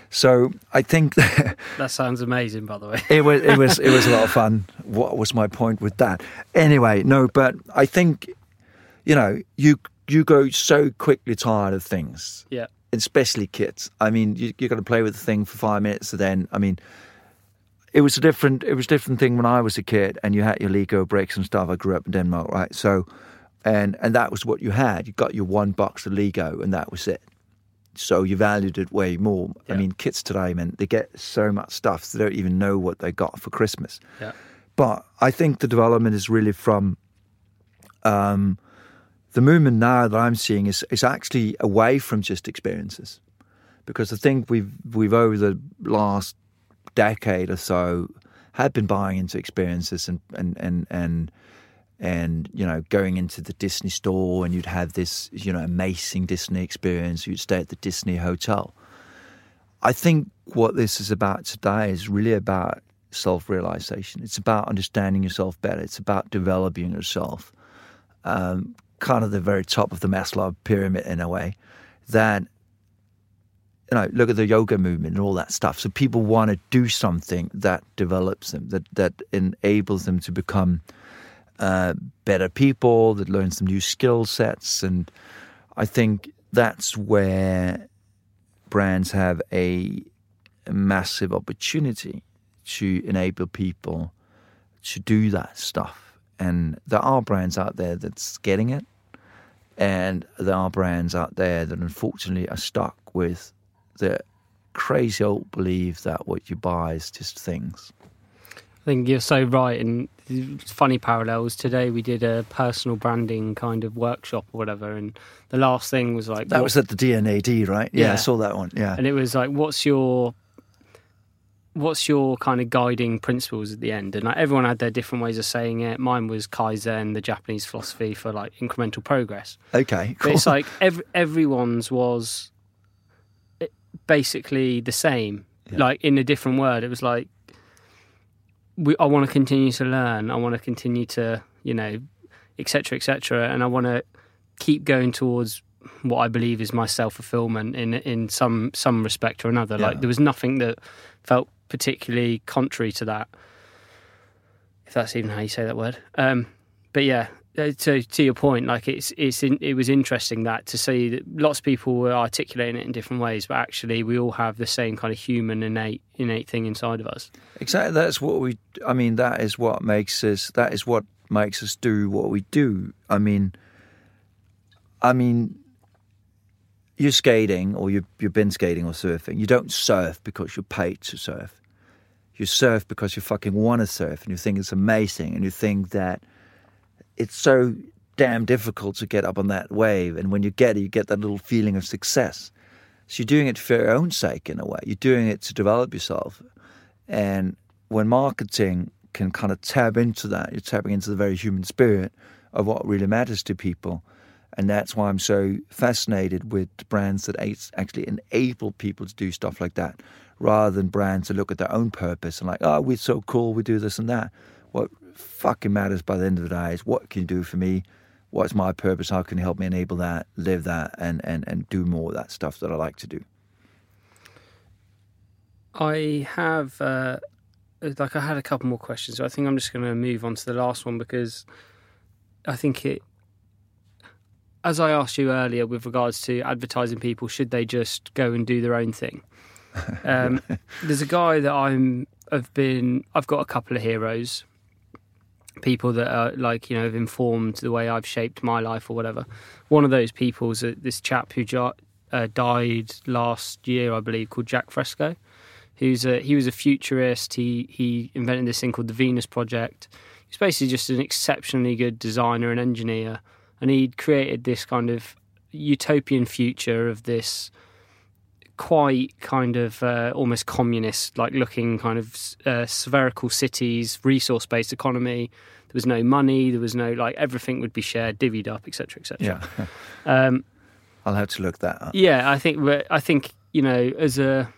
So I think that sounds amazing. By the way, it was it was it was a lot of fun. What was my point with that? Anyway, no, but I think you know you you go so quickly tired of things. Yeah. especially kids. I mean, you you got to play with the thing for five minutes, and then I mean, it was a different it was a different thing when I was a kid, and you had your Lego bricks and stuff. I grew up in Denmark, right? So, and and that was what you had. You got your one box of Lego, and that was it. So you valued it way more. Yeah. I mean, kids today, man, they get so much stuff they don't even know what they got for Christmas. Yeah. But I think the development is really from um, the movement now that I'm seeing is is actually away from just experiences, because I think we've we've over the last decade or so had been buying into experiences and and and and and you know going into the Disney store and you'd have this you know amazing Disney experience. You'd stay at the Disney hotel. I think what this is about today is really about self realization. It's about understanding yourself better. It's about developing yourself. Um, kind of the very top of the Maslow pyramid in a way. That you know, look at the yoga movement and all that stuff. So people want to do something that develops them, that that enables them to become uh, better people, that learn some new skill sets, and I think that's where brands have a, a massive opportunity to enable people to do that stuff. And there are brands out there that's getting it, and there are brands out there that unfortunately are stuck with the crazy old belief that what you buy is just things. I think you're so right. And funny parallels. Today we did a personal branding kind of workshop or whatever, and the last thing was like That what- was at the D&AD, right? Yeah, Yeah. I saw that one. Yeah. and it was like, what's your what's your kind of guiding principles at the end? And like, everyone had their different ways of saying it. Mine was kaizen, the Japanese philosophy for like incremental progress. Okay, But it's like every, everyone's was basically the same, Yeah. like in a different word. It was like, we, I want to continue to learn. I want to continue to, you know, etc. etc. and I want to keep going towards what I believe is my self fulfillment in in some some respect or another. Yeah. Like there was nothing that felt particularly contrary to that, if that's even how you say that word. Um, but yeah, uh, to your point, like it's it's it was interesting that to see that lots of people were articulating it in different ways, but actually we all have the same kind of human innate innate thing inside of us. Exactly. That's what we. I mean, that is what makes us. That is what makes us do what we do. I mean, I mean, you're skating or you you've been skating or surfing. You don't surf because you're paid to surf. You surf because you fucking want to surf and you think it's amazing and you think that it's so damn difficult to get up on that wave. And when you get it, you get that little feeling of success. So you're doing it for your own sake in a way. You're doing it to develop yourself. And when marketing can kind of tap into that, you're tapping into the very human spirit of what really matters to people. And that's why I'm so fascinated with brands that actually enable people to do stuff like that, rather than brands that look at their own purpose and like, oh, we're so cool, we do this and that. What fucking matters by the end of the day is what can you do for me? What's my purpose? How can you help me enable that, live that, and, and, and do more of that stuff that I like to do? I have uh, like I had a couple more questions, so I think I'm just going to move on to the last one because I think it. As I asked you earlier, with regards to advertising people, should they just go and do their own thing? Um, there's a guy that I'm. I've been. I've got a couple of heroes, people that are like you know have informed the way I've shaped my life or whatever. One of those people is this chap who jo- uh, died last year, I believe, called Jacque Fresco who's a he was a futurist. He he invented this thing called the Venus Project. He's basically just an exceptionally good designer and engineer, and he'd created this kind of utopian future of this quite kind of uh, almost communist like looking kind of uh, spherical cities resource based economy there was no money there was no like everything would be shared divvied up etc etc Yeah, um, I'll have to look that up. yeah, I think but I think you know as a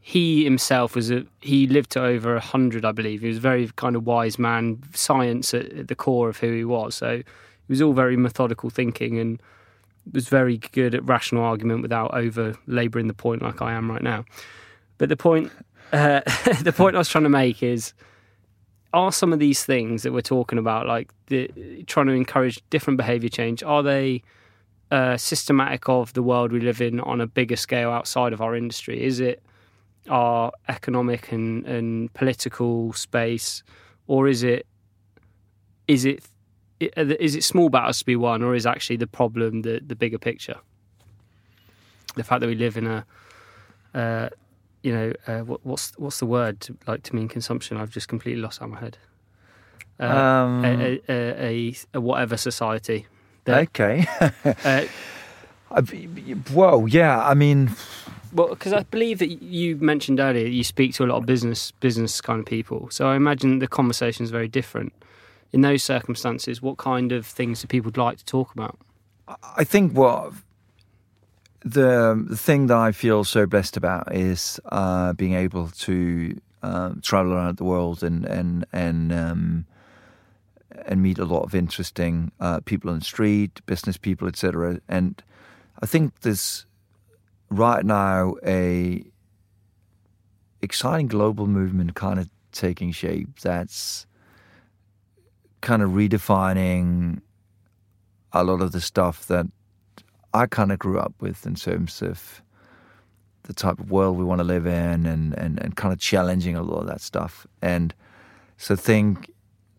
he himself was a he lived to over a hundred, I believe. He was a very kind of wise man, science at, at the core of who he was. So it was all very methodical thinking and was very good at rational argument without over labouring the point like I am right now. But the point uh, the point I was trying to make is are some of these things that we're talking about like the trying to encourage different behavior change are they uh, systematic of the world we live in on a bigger scale outside of our industry? Is it our economic and, and political space, or is it is it is it small battles to be won, or is actually the problem the the bigger picture? The fact that we live in a uh, you know, uh, what, what's what's the word to, like to mean consumption? I've just completely lost out of my head. Uh, um, a, a, a, a, whatever society. That, okay. uh, well, yeah. I mean, well, because I believe that you mentioned earlier, you speak to a lot of business business kind of people. So I imagine the conversation is very different. In those circumstances, what kind of things do people like to talk about? I think what the, the thing that I feel so blessed about is uh, being able to uh, travel around the world and and and um, and meet a lot of interesting uh, people on the street, business people, etc. And I think there's right now a exciting global movement kind of taking shape that's kind of redefining a lot of the stuff that I kind of grew up with in terms of the type of world we want to live in and, and, and kind of challenging a lot of that stuff. And so think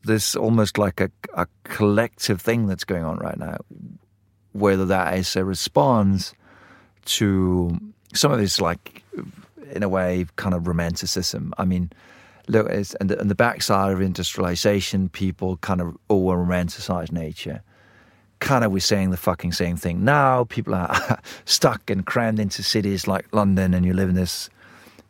this almost like a, a collective thing that's going on right now, whether that is a response to some of this like in a way kind of romanticism. I mean, look, it's, and the, and the backside of industrialization, people kind of all romanticize nature kind of we're saying the fucking same thing now. People are stuck and crammed into cities like London, and you live in this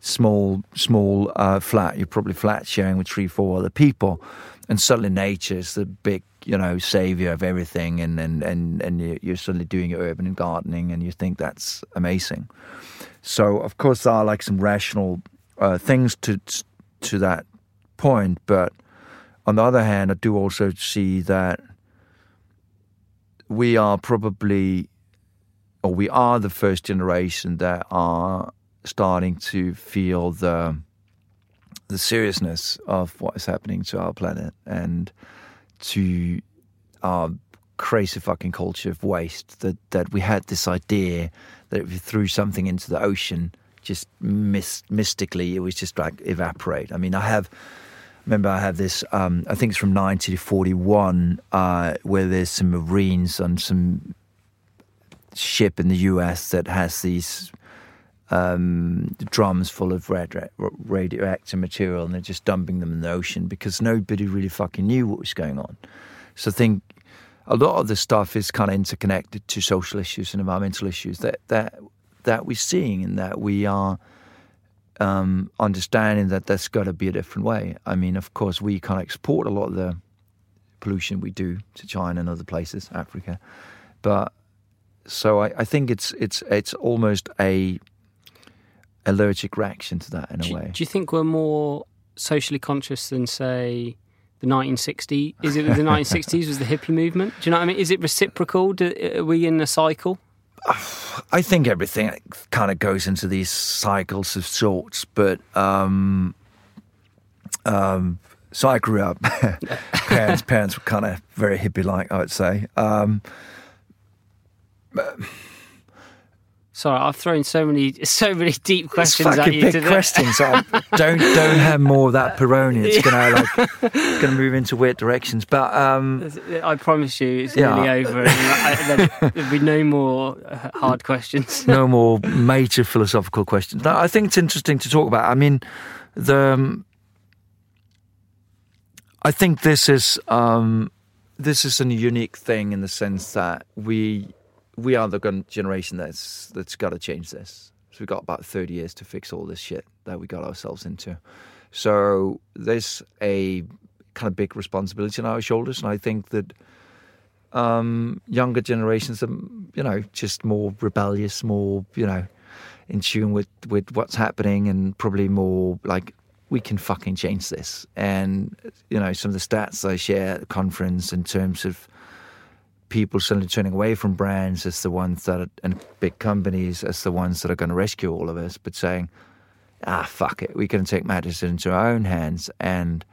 small, small uh, flat. You're probably flat sharing with three, four other people, and suddenly nature is the big, you know, savior of everything, and and and and you're suddenly doing your urban gardening, and you think that's amazing. So of course there are like some rational uh, things to to that point, but on the other hand, I do also see that we are probably, or we are the first generation that are starting to feel the the seriousness of what is happening to our planet and to our crazy fucking culture of waste. That that we had this idea that if you threw something into the ocean, just mystically, it was just like evaporate. I mean, I have remember I have this, um, I think it's from 1941, uh, where there's some Marines on some ship in the US that has these um, drums full of red, radioactive material and they're just dumping them in the ocean because nobody really fucking knew what was going on. So I think a lot of the stuff is kind of interconnected to social issues and environmental issues that, that, that we're seeing and that we are – um, understanding that there's got to be a different way. I mean, of course, we can't export a lot of the pollution we do to China and other places, Africa, but so I, I think it's it's it's almost a allergic reaction to that in a way. Do you think we're more socially conscious than say? The 1960s is it the 1960s was the hippie movement? Do you know what I mean? Is it reciprocal? Do, are we in a cycle? I think everything kind of goes into these cycles of sorts, but um, um, so I grew up. parents, parents were kind of very hippie-like, I would say. Um, Sorry, I've thrown so many, so many deep questions at you. Big today. questions. don't don't have more of that Peroni. It's gonna like it's gonna move into weird directions. But um, I promise you, it's yeah. nearly over. there'll be no more uh, hard questions. no more major philosophical questions. No, I think it's interesting to talk about. I mean, the um, I think this is um, this is a unique thing in the sense that we we are the generation that's that's got to change this. So we've got about thirty years to fix all this shit that we got ourselves into. So there's a kind of big responsibility on our shoulders, and I think that um, younger generations are, you know, just more rebellious, more, you know, in tune with with what's happening, and probably more like we can fucking change this. And you know, some of the stats I share at the conference in terms of people suddenly turning away from brands as the ones that are, and big companies as the ones that are going to rescue all of us, but saying, ah, fuck it, we can take matters into our own hands. And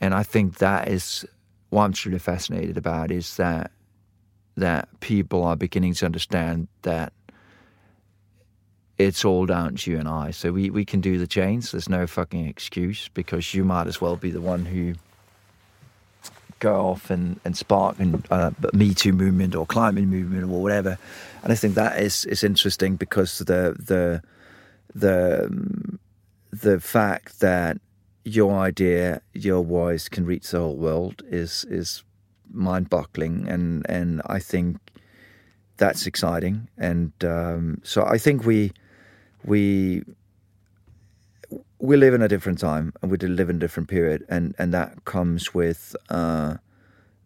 and I think that is what I'm truly fascinated about is that that people are beginning to understand that it's all down to you and I. So we, we can do the change. There's no fucking excuse because you might as well be the one who go off and, and spark and uh, Me Too movement or climate movement or whatever. And I think that is is interesting because the the the the fact that your idea, your voice can reach the whole world is is mind boggling and and I think that's exciting. And um, so I think we we we live in a different time and we live in a different period, and and that comes with uh,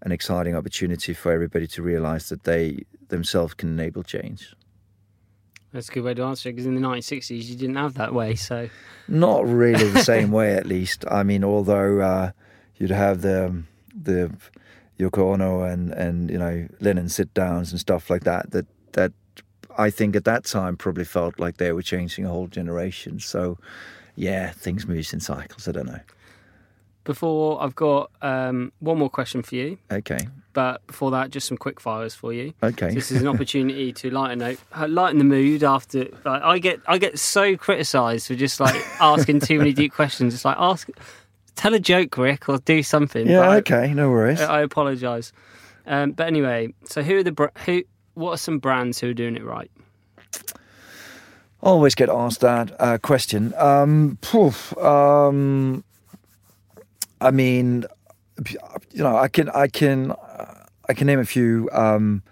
an exciting opportunity for everybody to realize that they themselves can enable change. That's a good way to answer it because in the 1960s you didn't have that way, so not really the same way. At least, I mean, although uh, you'd have the the Yoko Ono and and you know Lennon sit downs and stuff like that. That that I think at that time probably felt like they were changing a whole generation. So yeah, things move in cycles. I don't know. Before I've got um, one more question for you. Okay. But before that, just some quick fires for you. Okay. So this is an opportunity to lighten note, uh, lighten the mood after. Like, I get I get so criticised for just like asking too many deep questions. It's like ask, tell a joke, Rick, or do something. Yeah. okay. No worries. I, I apologise. Um, but anyway, so who are the who? What are some brands who are doing it right? Always get asked that uh, question. Um, poof, um, I mean, you know, I can, I can, I can name a few um,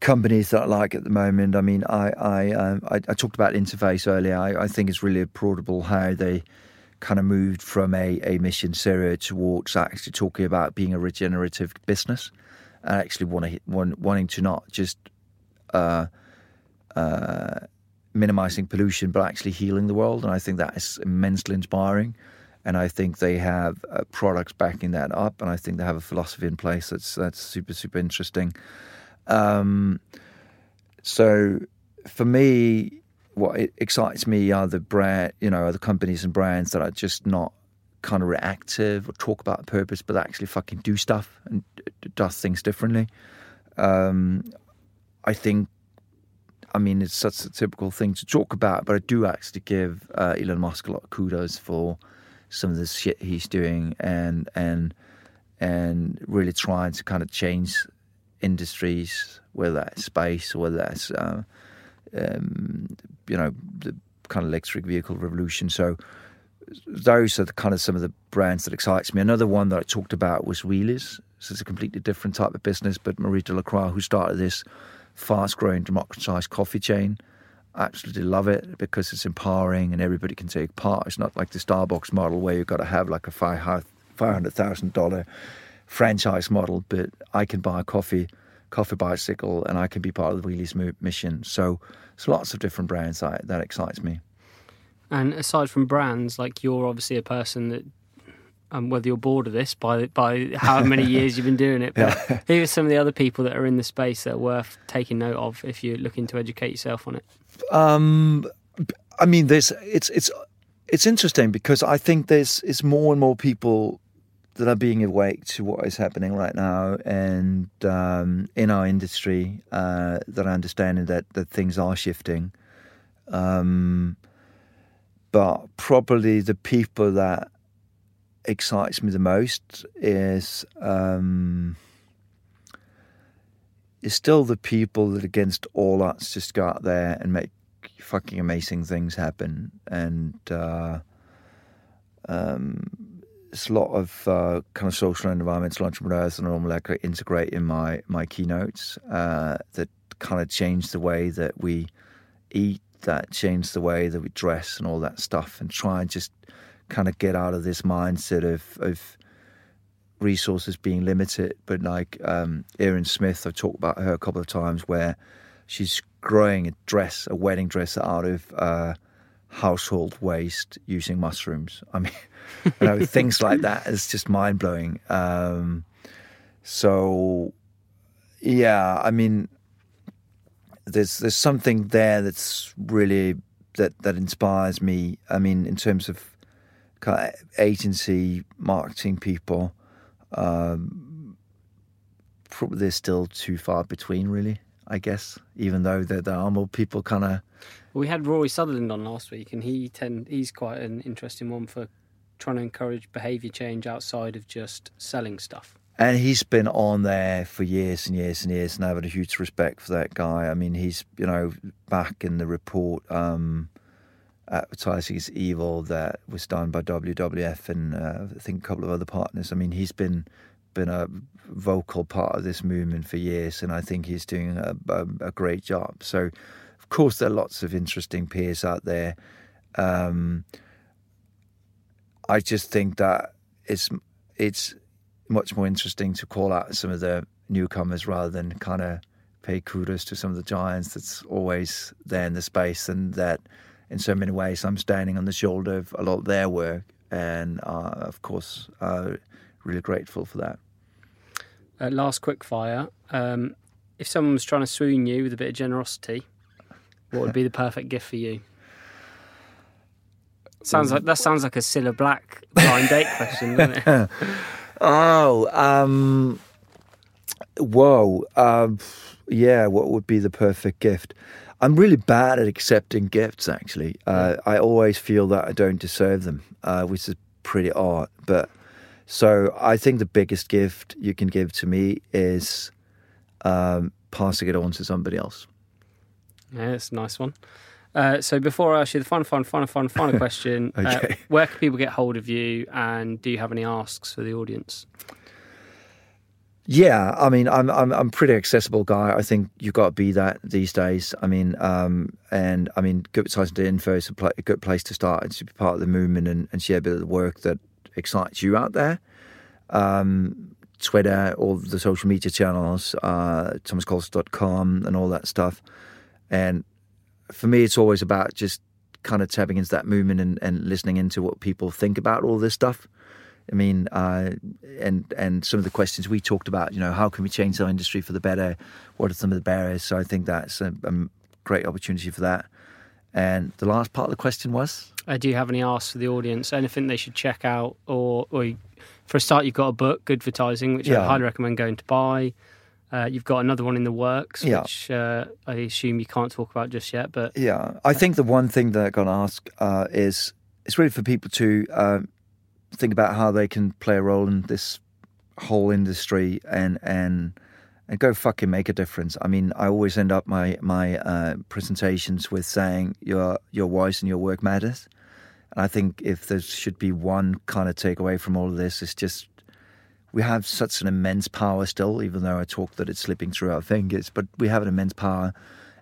companies that I like at the moment. I mean, I, I, um, I, I, talked about interface earlier. I, I, think it's really applaudable how they kind of moved from a, a mission zero towards actually talking about being a regenerative business and actually wanting, wanting to not just. Uh, uh, minimizing pollution, but actually healing the world. And I think that is immensely inspiring. And I think they have uh, products backing that up, and I think they have a philosophy in place that's that's super super interesting. Um, so for me, what excites me are the brand, you know, the companies and brands that are just not kind of reactive or talk about purpose, but actually fucking do stuff and does things differently. Um, I think I mean, it's such a typical thing to talk about, but I do actually give uh, Elon Musk a lot of kudos for some of the shit he's doing and and and really trying to kind of change industries, whether that's space or whether that's uh, um, you know the kind of electric vehicle revolution. So those are the kind of some of the brands that excites me. Another one that I talked about was Wheelys. So it's a completely different type of business, but Marie Delacroix, who started this fast growing, democratized coffee chain. Absolutely love it because it's empowering and everybody can take part. It's not like the Starbucks model where you've got to have like a $500,000 franchise model, but I can buy a coffee, coffee bicycle, and I can be part of the Wheelys mission. So there's lots of different brands that, that excites me. And aside from brands, like you're obviously a person that um, whether you're bored of this by by how many years you've been doing it. But yeah. who are some of the other people that are in the space that are worth taking note of if you're looking to educate yourself on it? Um, I mean, there's it's it's it's interesting because I think there's it's more and more people that are being awake to what is happening right now and um, in our industry uh, that are understanding that that things are shifting. Um, but probably the people that excites me the most is um, is still the people that, against all odds, just go out there and make fucking amazing things happen. And uh, um, there's a lot of uh, kind of social and environmental entrepreneurs that normally I integrate in my my keynotes uh, that kind of change the way that we eat, that change the way that we dress, and all that stuff, and try and just kind of get out of this mindset of, of resources being limited. But like um, Erin Smith, I've talked about her a couple of times where she's growing a dress, a wedding dress out of uh, household waste using mushrooms. I mean, you know, things like that is just mind blowing. Um, so, yeah, I mean, there's there's something there that's really that that inspires me. I mean, in terms of agency marketing people. Um, probably they're still too far between, really. I guess, even though there, there are more people kind of. We had Rory Sutherland on last week, and he tend he's quite an interesting one for trying to encourage behaviour change outside of just selling stuff. And he's been on there for years and years and years, and I have had a huge respect for that guy. I mean, he's you know back in the report, um, advertising is evil that was done by WWF and uh, I think a couple of other partners. I mean, he's been been a vocal part of this movement for years, and I think he's doing a, a, a great job. So, of course, there are lots of interesting peers out there. Um, I just think that it's it's much more interesting to call out some of the newcomers rather than kind of pay kudos to some of the giants that's always there in the space and that in so many ways I'm standing on the shoulder of a lot of their work and uh, of course uh, really grateful for that. Uh, last quick fire. Um, if someone was trying to swoon you with a bit of generosity, what would be the perfect gift for you? Sounds like that sounds like a Cilla Black blind date question, doesn't it? Oh, um, whoa. Um, yeah, what would be the perfect gift? I'm really bad at accepting gifts, actually. Uh, I always feel that I don't deserve them, uh, which is pretty odd. But so I think the biggest gift you can give to me is um, passing it on to somebody else. Yeah, it's a nice one. Uh, so before I ask you the final, final, final, final, final question, uh, Okay. where can people get hold of you, and do you have any asks for the audience? Yeah, I mean, I'm I'm I'm pretty accessible guy. I think you've got to be that these days. I mean, um, and I mean, Good to Info is a, pla a good place to start and to be part of the movement and, and share a bit of the work that excites you out there. Um, Twitter, all the social media channels, uh, thomaskolster.com and all that stuff. And for me, it's always about just kind of tapping into that movement and, and listening into what people think about all this stuff. I mean, uh, and and some of the questions we talked about, you know, how can we change our industry for the better? What are some of the barriers? So I think that's a, a great opportunity for that. And the last part of the question was, Uh, do you have any asks for the audience? Anything they should check out, or, or you- for a start, you've got a book, Goodvertising, which I highly recommend going to buy. Uh, you've got another one in the works, Yeah. which uh, I assume you can't talk about just yet. But yeah, I think the one thing that I'm going to ask uh, is it's really for people to um, think about how they can play a role in this whole industry and and and go fucking make a difference. I mean, I always end up my my uh, presentations with saying your your voice and your work matters. And I think if there should be one kind of takeaway from all of this, it's just we have such an immense power still, even though I talk that it's slipping through our fingers, but we have an immense power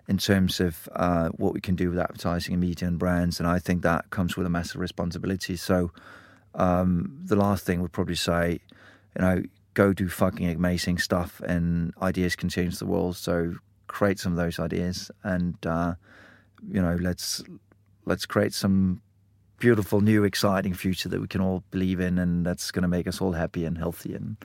in terms of uh, what we can do with advertising and media and brands. And I think that comes with a massive responsibility. So um, the last thing would probably say, you know, go do fucking amazing stuff and ideas can change the world. So create some of those ideas and, uh, you know, let's, let's create some beautiful, new, exciting future that we can all believe in and that's going to make us all happy and healthy. And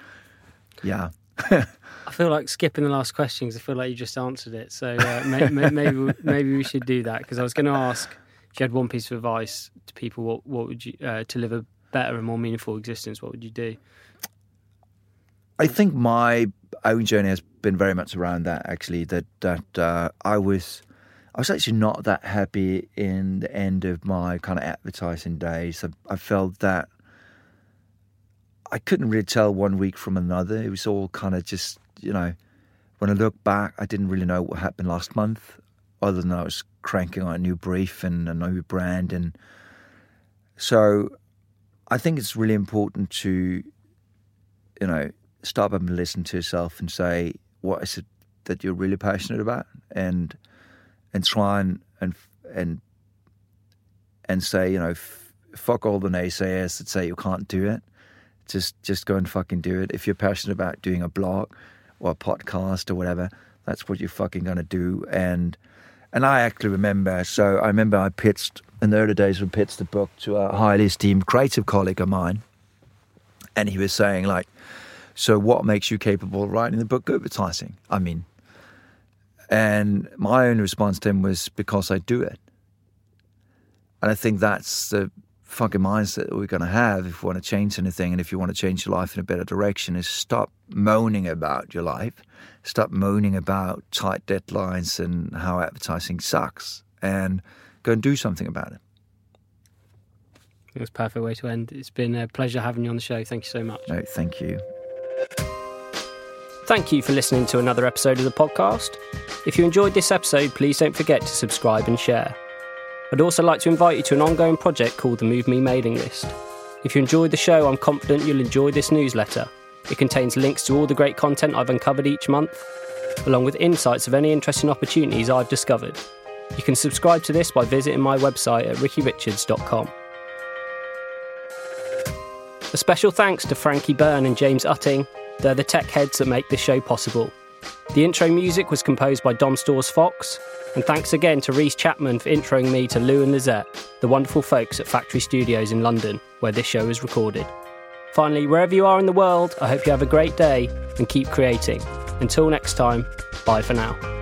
yeah. I feel like skipping the last question because I feel like you just answered it. So uh, may, may, maybe maybe we should do that because I was going to ask if you had one piece of advice to people, what what would you uh, to live a better and more meaningful existence? What would you do? I think my own journey has been very much around that. Actually, that that uh, I was, I was actually not that happy in the end of my kind of advertising days. I, I felt that I couldn't really tell one week from another. It was all kind of just, you know, when I look back, I didn't really know what happened last month, other than I was cranking on a new brief and a new brand, and so I think it's really important to, you know, stop and listen to yourself and say what is it that you're really passionate about, and and try and and and and say, you know, f- fuck all the naysayers that say you can't do it. Just just go and fucking do it. If you're passionate about doing a blog or a podcast or whatever, that's what you're fucking gonna do. And and I actually remember. So I remember I pitched in the early days. We pitched the book to a highly esteemed creative colleague of mine, and he was saying like, "So what makes you capable of writing the book Advertising?" I mean, and my own response to him was because I do it. And I think that's the fucking mindset that we're going to have if we want to change anything and if you want to change your life in a better direction is stop moaning about your life, stop moaning about tight deadlines and how advertising sucks, and go and do something about it. It was a perfect way to end. It's been a pleasure having you on the show. Thank you so much. No, thank you. Thank you for listening to another episode of the podcast. If you enjoyed this episode, please don't forget to subscribe and share. I'd also like to invite you to an ongoing project called the Move Me mailing list. If you enjoyed the show, I'm confident you'll enjoy this newsletter. It contains links to all the great content I've uncovered each month, along with insights of any interesting opportunities I've discovered. You can subscribe to this by visiting my website at rickyrichards.com. A special thanks to Frankie Byrne and James Utting. They're the tech heads that make this show possible. The intro music was composed by Dom Stores Fox, and thanks again to Reese Chapman for introing me to Lou and Lizette, the wonderful folks at Factory Studios in London, where this show is recorded. Finally, wherever you are in the world, I hope you have a great day and keep creating. Until next time, bye for now.